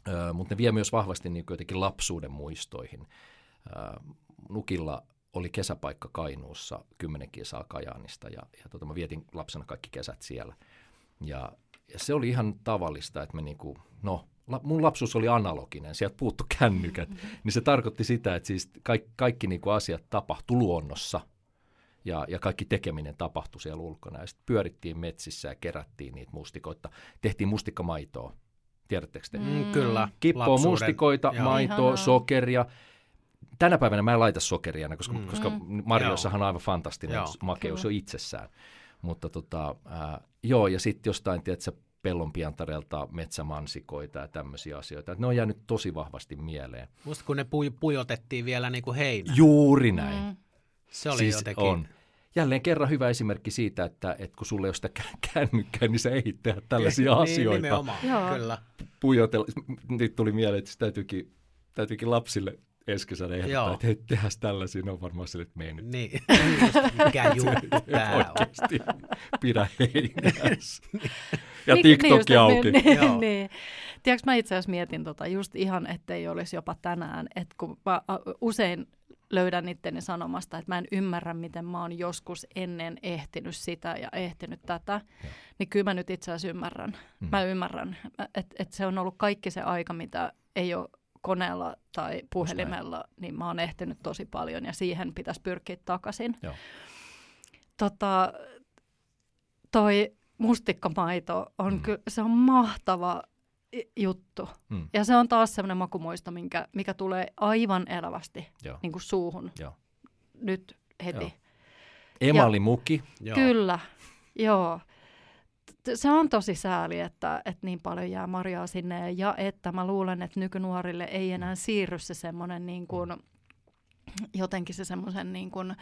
Ö, mutta ne vie myös vahvasti niin kuin jotenkin lapsuuden muistoihin. Ö, Nukilla oli kesäpaikka Kainuussa, kymmenen kisaa Kajaanista ja, ja tota, mä vietin lapsena kaikki kesät siellä. Ja, ja se oli ihan tavallista, että me niinku, no la, mun lapsuus oli analoginen, sieltä puuttu kännykät, mm-hmm. niin se tarkoitti sitä, että siis kaikki, kaikki niinku asiat tapahtui luonnossa ja, ja kaikki tekeminen tapahtui siellä ulkona. Ja sitten pyörittiin metsissä ja kerättiin niitä mustikoita, tehtiin mustikkamaitoa. Tiedättekö te? Mm, kyllä. Kippoa Lapsuuden. mustikoita, Joo. maitoa, Ihanaa. sokeria. Tänä päivänä mä en laita sokeria, koska, Mm. koska Mm. Marjoissahan on aivan fantastinen Joo. makeus Kyllä. jo itsessään. Mutta tota, ää, joo, ja sitten jostain, tiedätkö, pellonpiantareelta metsämansikoita ja tämmöisiä asioita. Et ne on jäänyt tosi vahvasti mieleen. Musta kun ne puj- pujotettiin vielä niin kuin heinä. Juuri näin. Mm. Se oli siis jotenkin... on. Jälleen kerran hyvä esimerkki siitä, että, että kun sulle ei ole sitä kä- kännykkää, niin sä ei tehdä tällaisia niin, asioita. Nimenomaan, Joo. kyllä. pujotella. Nyt tuli mieleen, että se täytyykin, täytyykin lapsille eskisana Joo. ehdottaa, että hei, tehdään tällaisia. Ne on varmaan sille, että me ei nyt Niin, mikä juttu tää on. oikeasti pidä heinässä. ja Niin- TikTok niin auki. Niin, Joo. niin. Tiedätkö, mä itse asiassa mietin tota just ihan, ettei olisi jopa tänään, että kun mä usein löydän itteni sanomasta, että mä en ymmärrä, miten mä oon joskus ennen ehtinyt sitä ja ehtinyt tätä, niin kyllä mä nyt itse asiassa ymmärrän. Mm. Mä ymmärrän, että et se on ollut kaikki se aika, mitä ei ole koneella tai puhelimella, niin mä oon ehtinyt tosi paljon ja siihen pitäisi pyrkiä takaisin. Joo. Tota, toi mustikkamaito on Mm. kyllä, se on mahtava juttu. Mm. Ja se on taas semmoinen makumuisto, minkä, mikä tulee aivan elävästi Joo. niin kuin suuhun Joo. nyt heti. Joo. Emalimuki. Joo. Kyllä, joo. Se on tosi sääli, että, että niin paljon jää marjaa sinne ja että mä luulen, että nykynuorille ei enää siirry se semmoinen niin kuin, jotenkin se semmoisen niin kuin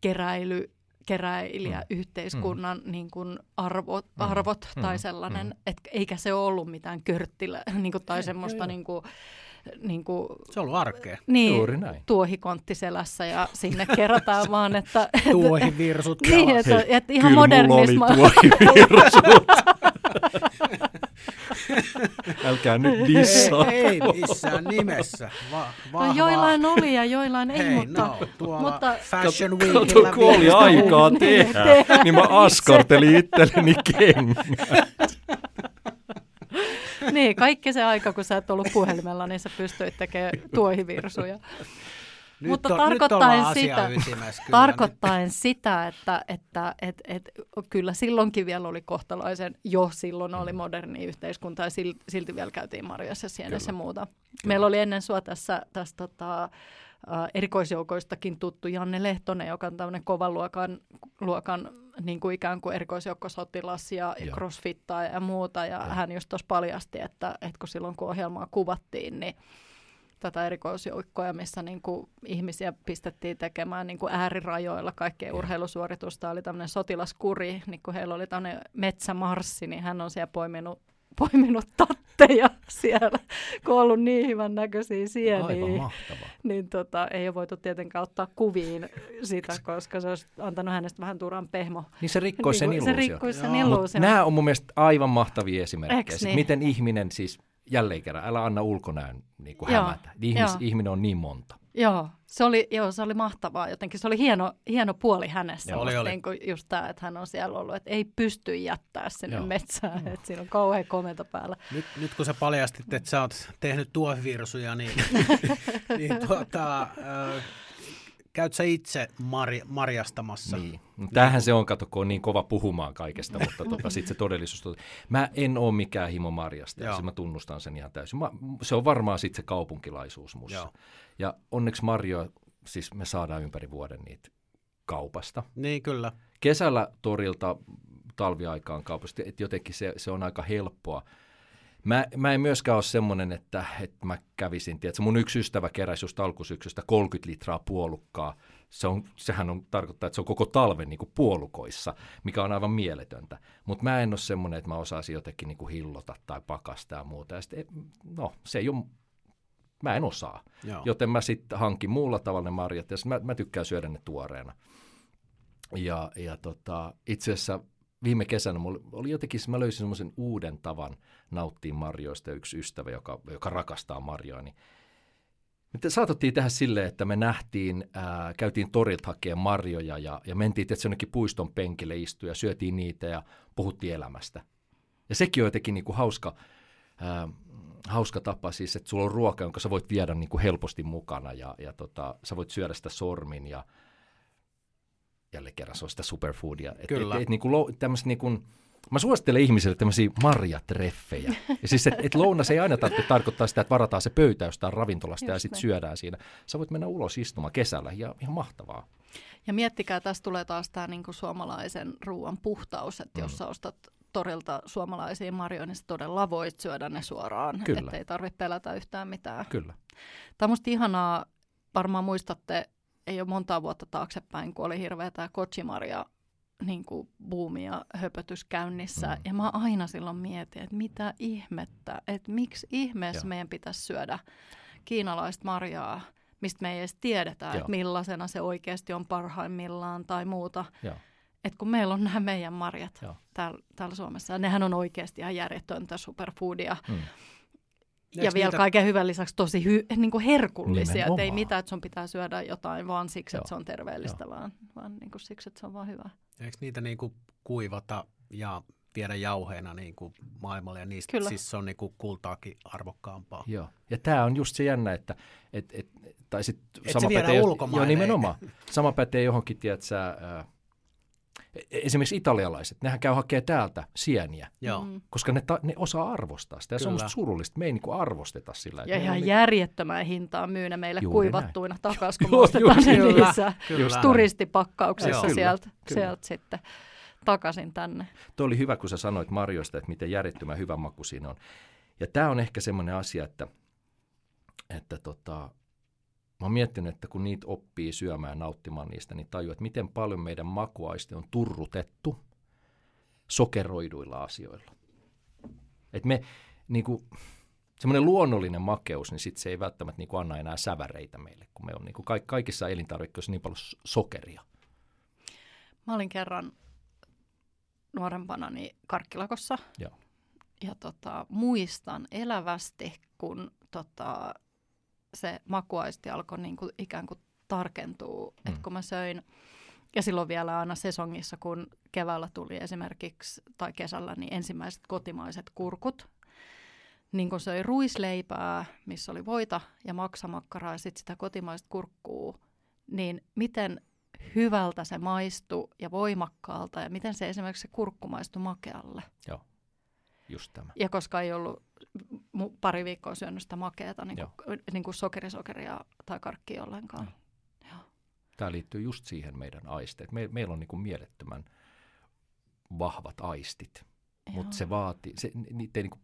keräily, keräilijä Mm. yhteiskunnan niin kuin arvot, arvot Mm. tai Mm. sellainen, Mm. et, eikä se ollut mitään körttilä niin kuin, tai Ei, semmoista niin kuin, niin kuin, Se on ollut arkea. niin, Juuri näin. tuohikontti selässä ja sinne kerätään vaan, että, Tuohivirsut niin, jalassa. että, että ihan Kyllä mulla oli modernisma. tuohivirsut. Älkää nyt dissaa. Ei, ei missään nimessä. Va- No, vahvaa. joillain oli ja joillain ei, Hei, mutta... no, tuolla mutta- Fashion Kato, Weekillä kun oli aikaa tehdä, niin mä askartelin itselleni kengät. niin, kaikki se aika, kun sä et ollut puhelimella, niin sä pystyit tekemään tuohivirsuja. Nyt Mutta on, nyt tarkoittaen ollaan sitä- kyllä. Tarkoittaen sitä, että, että et, et, kyllä silloinkin vielä oli kohtalaisen, jo silloin oli moderni yhteiskunta ja sil- silti vielä käytiin marjassa, sienessä ja muuta. Meillä oli ennen sua tässä, tässä tota, erikoisjoukoistakin tuttu Janne Lehtonen, joka on tämmöinen kovan luokan, luokan niin kuin ikään kuin erikoisjoukkosotilas ja Joo. crossfittaa ja muuta. Ja hän just tuossa paljasti, että, että kun silloin kun ohjelmaa kuvattiin, niin tätä erikoisjoukkoja, missä niin kuin ihmisiä pistettiin tekemään niin kuin äärirajoilla kaikkea Joo. urheilusuoritusta. Oli tämmöinen sotilaskuri, niin kun heillä oli tämmöinen metsämarssi, niin hän on siellä poiminut, poiminut tatteja siellä, kun on ollut niin hyvän näköisiä sieniä. Aivan mahtavaa. Niin tota, ei ole voitu tietenkään ottaa kuviin sitä, koska se olisi antanut hänestä vähän turan pehmo. Niin se rikkoi sen Niin kuin se rikkoi sen illuusion. nämä on mun mielestä aivan mahtavia esimerkkejä. Sit niin? Miten ihminen siis, jälleen kerran, älä anna ulkonäön niin kuin hämätä. Ihmis, joo. ihminen on niin monta. Joo, se oli, joo, se oli mahtavaa jotenkin. Se oli hieno, hieno puoli hänessä. Joo, oli, oli. Niin kuin just tämä, että hän on siellä ollut, että ei pysty jättää sinne Joo. metsään, että siinä on kauhean komento päällä. Nyt, nyt kun sä paljastit, että sä oot tehnyt tuohivirsuja, niin, niin tuota, äh, käyt sä itse marj, marjastamassa? Niin. Tämähän se on, kato, kun on niin kova puhumaan kaikesta, mutta tota, sitten se todellisuus. Mä en ole mikään himo marjasta, Joo. ja mä tunnustan sen ihan täysin. Mä, se on varmaan sitten se kaupunkilaisuus musta. Joo. Ja onneksi marjoja, siis me saadaan ympäri vuoden niitä kaupasta. Niin, kyllä. Kesällä torilta talviaikaan kaupasta, että jotenkin se, se on aika helppoa. Mä, mä en myöskään ole semmoinen, että, että mä kävisin, tiedätkö, mun yksi ystävä keräsi just alkusyksystä 30 litraa puolukkaa. Se on, sehän on, tarkoittaa, että se on koko talven niin kuin puolukoissa, mikä on aivan mieletöntä. Mutta mä en ole semmoinen, että mä osaisin jotenkin niin kuin hillota tai pakastaa ja muuta. Ja sit, et- no, se ei ole, mä en osaa. Joo. Joten mä sitten hankin muulla tavalla ne marjat ja mä, mä tykkään syödä ne tuoreena. Ja, ja tota, itse asiassa viime kesänä mulla oli jotenkin, mä löysin semmoisen uuden tavan nauttia marjoista yksi ystävä, joka, joka rakastaa marjoa, niin me saatettiin tehdä silleen, että me nähtiin, ää, käytiin torilta hakemaan marjoja ja, ja mentiin että jonnekin puiston penkille istua ja syötiin niitä ja puhuttiin elämästä. Ja sekin on jotenkin niin kuin hauska, ää, hauska tapa siis, että sulla on ruoka, jonka sä voit viedä niin kuin helposti mukana ja, ja tota, sä voit syödä sitä sormin ja jälleen kerran se on sitä superfoodia. Et, Kyllä. Et, et, niin kuin, tämmöistä niin kuin, Mä suosittelen ihmisille tämmöisiä marjatreffejä. Ja siis, että et lounas ei aina tarvitse tarkoittaa sitä, että varataan se pöytä jostain ravintolasta Just ja sitten syödään siinä. Sä voit mennä ulos istumaan kesällä ja ihan mahtavaa. Ja miettikää, tässä tulee taas tämä niinku suomalaisen ruoan puhtaus, että mm. jos sä ostat torilta suomalaisia marjoja, niin sä todella voit syödä ne suoraan, että ei tarvitse pelätä yhtään mitään. Kyllä. Tämä on musta ihanaa, varmaan muistatte, ei ole montaa vuotta taaksepäin, kun oli hirveä tämä kochimarja niin kuin buumi ja höpötys käynnissä. Mm. Ja mä aina silloin mietin, että mitä ihmettä, että miksi ihmeessä Joo. meidän pitäisi syödä kiinalaista marjaa, mistä me ei edes tiedetä, Joo. että millaisena se oikeasti on parhaimmillaan tai muuta. Että kun meillä on nämä meidän marjat täällä, täällä Suomessa, ja nehän on oikeasti ihan järjetöntä superfoodia. Mm. Ja vielä niitä... kaiken hyvän lisäksi tosi hy, niin kuin herkullisia. Että ei mitään, että sun pitää syödä jotain vaan siksi, Joo. että se on terveellistä, Joo. vaan, vaan niin kuin siksi, että se on vaan hyvä. Eikö niitä niin kuin kuivata ja viedä jauheena niin kuin maailmalle ja niistä Kyllä. siis se on niin kuin kultaakin arvokkaampaa. Joo. Ja tämä on just se jännä, että et, et, tai sit et sama se pätee, joo, nimenomaan. Sama pätee johonkin, tiedät sä, äh, esimerkiksi italialaiset, nehän käy hakemaan täältä sieniä, Joo. Mm. koska ne, ta, ne osaa arvostaa sitä. Ja Kyllä. se on musta surullista, me ei niin arvosteta sillä. Ja ihan niin... järjettömään hintaan myy ne meille Juuri kuivattuina takaisin, kun ostetaan ne niissä Kyllä. turistipakkauksissa sieltä, sieltä sitten takaisin tänne. Tuo oli hyvä, kun sä sanoit Marjoista, että miten järjettömän hyvä maku siinä on. Ja tämä on ehkä semmoinen asia, että, että tota, Mä oon miettinyt, että kun niitä oppii syömään ja nauttimaan niistä, niin tajuu, että miten paljon meidän makuaisti on turrutettu sokeroiduilla asioilla. Että me, niin kuin, semmoinen luonnollinen makeus, niin sit se ei välttämättä niin kuin anna enää säväreitä meille, kun me on niin kuin kaikissa elintarvikkeissa niin paljon sokeria. Mä olin kerran nuorempana niin karkkilakossa. Joo. Ja tota, muistan elävästi, kun tota, se makuaisti alkoi niin kuin ikään kuin tarkentua. Mm. Että kun mä söin, ja silloin vielä aina sesongissa, kun keväällä tuli esimerkiksi, tai kesällä, niin ensimmäiset kotimaiset kurkut, niin kun söi ruisleipää, missä oli voita ja maksamakkaraa ja sitten sitä kotimaista kurkkuu, niin miten hyvältä se maistui ja voimakkaalta ja miten se esimerkiksi se kurkku maistui makealle. Joo, just tämä. Ja koska ei ollut pari viikkoa syönyt sitä makeata, niin kuin, niin kuin sokerisokeria tai karkkia ollenkaan. Joo. Tämä liittyy just siihen meidän aisteet. Me, meillä on niin kuin mielettömän vahvat aistit, mutta se vaatii, se, niitä ei niin kuin,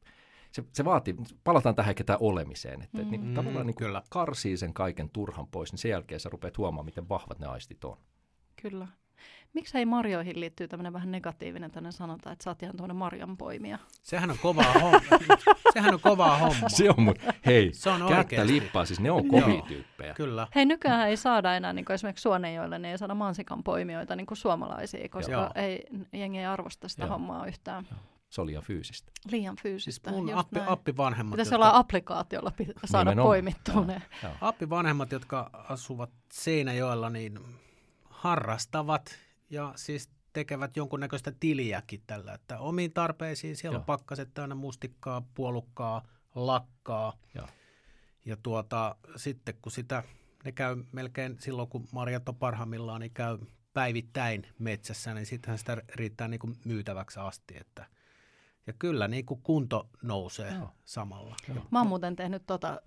se, se vaatii, palataan tähän ketään olemiseen, että mm. niin, tavallaan niin Kyllä. karsii sen kaiken turhan pois, niin sen jälkeen sä rupeat huomaamaan, miten vahvat ne aistit on. Kyllä. Miksi ei marjoihin liittyy tämmöinen vähän negatiivinen tänne sanotaan, että sä oot ihan tuommoinen marjanpoimija? Sehän on kovaa homma. Sehän on kovaa homma. Se on, mutta hei, se on kättä lippaa, siis ne on kovia tyyppejä. Kyllä. Hei, nykyään ei saada enää niin kuin esimerkiksi Suonenjoille, niin ei saada mansikan poimijoita niin kuin suomalaisia, koska Joo. ei, jengi ei arvosta sitä Joo. hommaa yhtään. Joo. Se oli liian fyysistä. Liian fyysistä, siis mun appi, appivanhemmat. Pitäisi jotka... olla applikaatiolla saada Nimenomaan. poimittua ne. Appivanhemmat, jotka asuvat Seinäjoella, niin harrastavat ja siis tekevät jonkunnäköistä tiliäkin tällä, että omiin tarpeisiin siellä Joo. on pakkaset täynnä mustikkaa, puolukkaa, lakkaa. Joo. Ja tuota, sitten kun sitä, ne käy melkein silloin, kun marjat on parhaimmillaan, niin käy päivittäin metsässä, niin sittenhän sitä riittää niin kuin myytäväksi asti, että ja kyllä niin kuin kunto nousee Joo. samalla. Joo. Mä oon muuten tehnyt tota,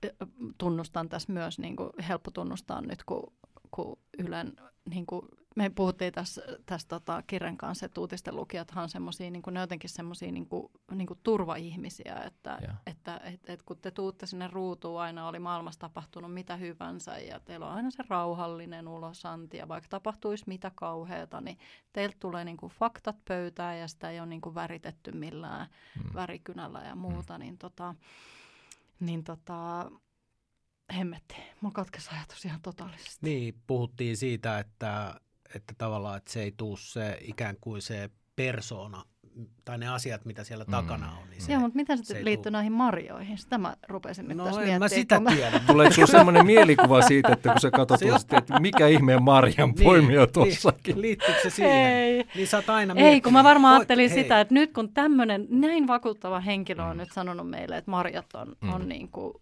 tunnustan tässä myös, niin kuin helppo tunnustaa nyt, kun, kun Ylen niin kuin me puhuttiin tässä, tässä tota, kirjan kanssa, että uutisten lukijathan on semmoisia, niin ne jotenkin semmoisia niin niin turvaihmisiä, että, että että et, et, kun te tuutte sinne ruutuun, aina oli maailmassa tapahtunut mitä hyvänsä ja teillä on aina se rauhallinen ulosanti ja vaikka tapahtuisi mitä kauheata, niin teiltä tulee niin kuin faktat pöytään ja sitä ei ole niin kuin väritetty millään mm. värikynällä ja muuta, mm. niin, tota, niin tota, hemmetti. Mulla katkesi ajatus ihan totaalisesti. Niin, puhuttiin siitä, että että tavallaan että se ei tuu se ikään kuin se persoona tai ne asiat, mitä siellä takana on. Niin se, Joo, mutta miten se, se liittyy tuu- näihin marjoihin? Sitä mä rupesin nyt No tässä en miettimään. mä sitä mä- tiedä. Tuleeko sinulla sellainen mielikuva siitä, että kun sä katsot, Se tuosta, johtaa- että mikä ihmeen Marjan poimija tuossakin? Niin, liittyykö se siihen? Ei. Niin sä oot aina Ei, kun mä varmaan ajattelin hei, sitä, että nyt kun tämmöinen näin vakuuttava henkilö on nyt sanonut meille, että marjat on, Mm. on niin kuin,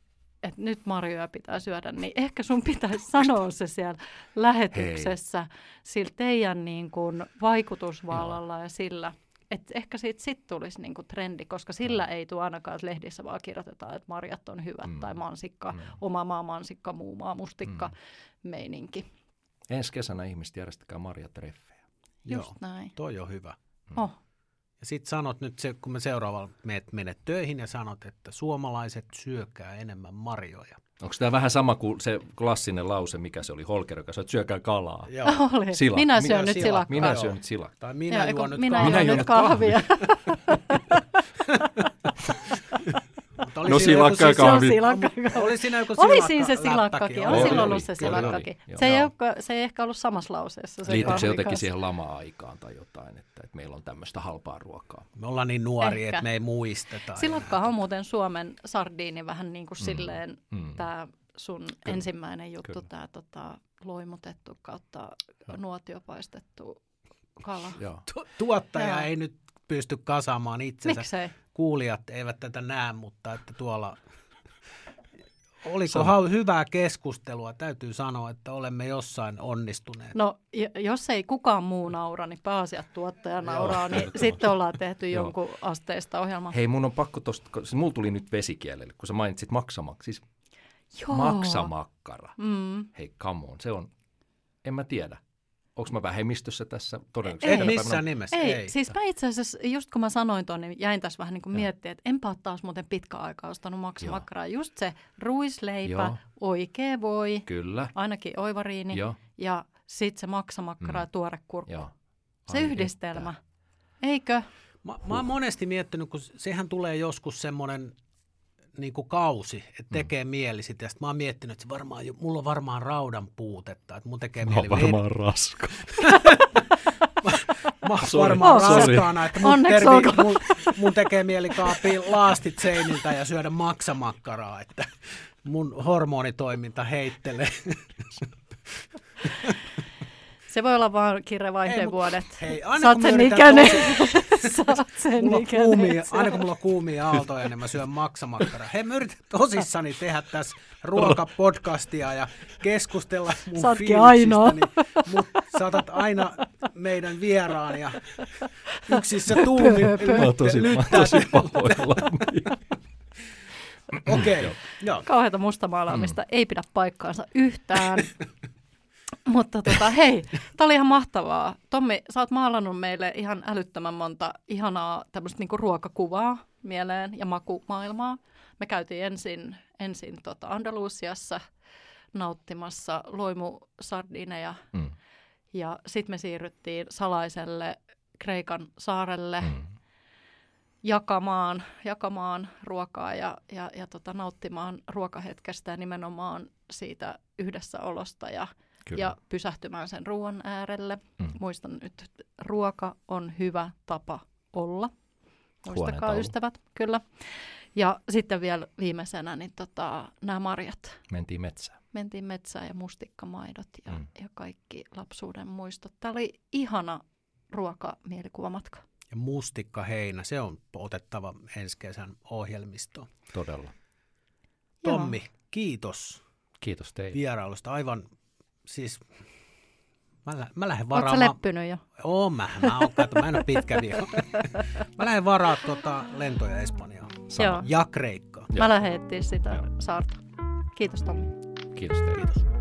että nyt marjoja pitää syödä, niin ehkä sun pitäisi sanoa se siellä lähetyksessä sillä teidän niin kuin vaikutusvallalla ja sillä, että ehkä siitä sit tulisi niin kuin trendi, koska sillä ei tule ainakaan, että lehdissä vaan kirjoitetaan, että marjat on hyvät Mm. tai mansikka, Mm. oma maa mansikka, muu maa mustikka meininki. Ensi kesänä ihmiset järjestäkää marjatreffejä. Just Joo, näin. toi on hyvä. Oh. Ja sit sanot nyt, se, kun me seuraavalla menet, menet töihin ja sanot, että suomalaiset syökää enemmän marjoja. Onko tämä vähän sama kuin se klassinen lause, mikä se oli Holker, joka sanoi, että syökää kalaa? Joo. Oli. Silakka. Minä Minä syön nyt silakka. silakkaa. Minä Joo. syön nyt silakkaa. Tai minä eiku, juon nyt minä kahvia. juon juon nyt nyt kahvia. Mutta oli No siinä joku silakka ja sis- Se on kahvi. silakka. Oli siinä joku Oli silakka- siinä se silakkakin, oli Oli, silloin oli, ollut se oli, silakkakin. oli, Se ei, ole, se ei ehkä ollut samassa lauseessa. Se Liittyykö se jotenkin kanssa. siihen lama-aikaan tai jotain, että, että meillä on tämmöistä halpaa ruokaa? Me ollaan niin nuoria, että me ei muisteta. Silakka on muuten Suomen sardiini vähän niin kuin Mm. silleen Mm. tämä sun Kyllä. ensimmäinen juttu, tämä tota, loimutettu kautta nuotiopaistettu kala. Joo. Tu- tuottaja Joo. ei nyt pysty kasaamaan itsensä. Miksei? Kuulijat eivät tätä näe, mutta että tuolla... Oliko Sano. hau- hyvää keskustelua? Täytyy sanoa, että olemme jossain onnistuneet. No, j- jos ei kukaan muu naura, niin pääasiat tuottaja nauraa, niin sitten ollaan tehty jonkun asteista ohjelma. Hei, mun on pakko tosta, siis mulla tuli nyt vesikielelle, kun sä mainitsit maksamak, siis Joo. maksamakkara. Mm. Hei, come on, se on, en mä tiedä. Onko mä vähemmistössä tässä todennäköisesti? Ei. Missään päivänä? nimessä, Ei, ei. siis mä itse asiassa, just kun mä sanoin tuon, niin jäin tässä vähän niin kuin miettimään, että enpä ole taas muuten pitkä aikaa ostanut maksamakkaraa. Just se ruisleipä, Joo. oikea voi, Kyllä, ainakin oivariini, joo, ja sitten se maksamakkara Mm. ja tuore kurkku. joo. Se Ai yhdistelmä. että. Eikö? Mä, mä oon monesti miettinyt, kun sehän tulee joskus semmoinen niin kuin kausi, että tekee mm. mieli sitä. Ja sit mä oon miettinyt, että se varmaan, mulla on varmaan raudan puutetta, että mun tekee Mä mieli. varmaan raska. Mä oon Sorry, varmaan sorry. raskaana, että mun, Onneksi tervi, mun, mun tekee mieli kaapia laastit seiniltä ja syödä maksamakkaraa, että mun hormonitoiminta heittelee. Se voi olla vaan Ei, mut- vuodet. Hei, aina oot kun sen ikäinen. sen mulla on ikäinen. kuumia, aina kun mulla on kuumia aaltoja, niin mä syön maksamakkaraa. Hei, mä yritän tosissani tehdä tässä ruokapodcastia ja keskustella mun fiiliksistäni, ainoa. mutta saatat aina meidän vieraan ja yksissä tuumin tosi, mä oon lyttää. tosi pahoillani. Okei, okay, joo. Kauheata mustamaalaamista mm. ei pidä paikkaansa yhtään. Mutta tota, hei, tämä oli ihan mahtavaa. Tommi, sä oot maalannut meille ihan älyttömän monta ihanaa tämmöistä niinku ruokakuvaa mieleen ja makumaailmaa. Me käytiin ensin, ensin tota Andalusiassa nauttimassa loimusardineja Mm, ja sitten me siirryttiin salaiselle Kreikan saarelle mm. jakamaan, jakamaan ruokaa ja, ja, ja tota, nauttimaan ruokahetkestä ja nimenomaan siitä yhdessäolosta ja, Kyllä. ja pysähtymään sen ruoan äärelle. Mm. Muistan nyt, että ruoka on hyvä tapa olla. Muistakaa ystävät, kyllä. Ja sitten vielä viimeisenä niin tota, nämä marjat. Mentiin metsään. Mentiin metsään ja mustikkamaidot ja, Mm. ja kaikki lapsuuden muistot. Tämä oli ihana ruokamielikuvamatka. Ja mustikka heinä, se on otettava ensi kesän ohjelmistoon. Todella. Joo. Tommi, kiitos Kiitos teille. vierailusta. Aivan, siis mä, lä- mä lähden Oletko sä varaamaan. leppynyt jo? Oon mä, mä, oon, kato, mä en ole pitkä vielä. mä lähden varaa tota lentoja Espanjaan. Joo. ja Kreikkaan. Mä lähdin etsiä sitä Joo. saarta. Kiitos Tommi. Kiitos teille. Kiitos.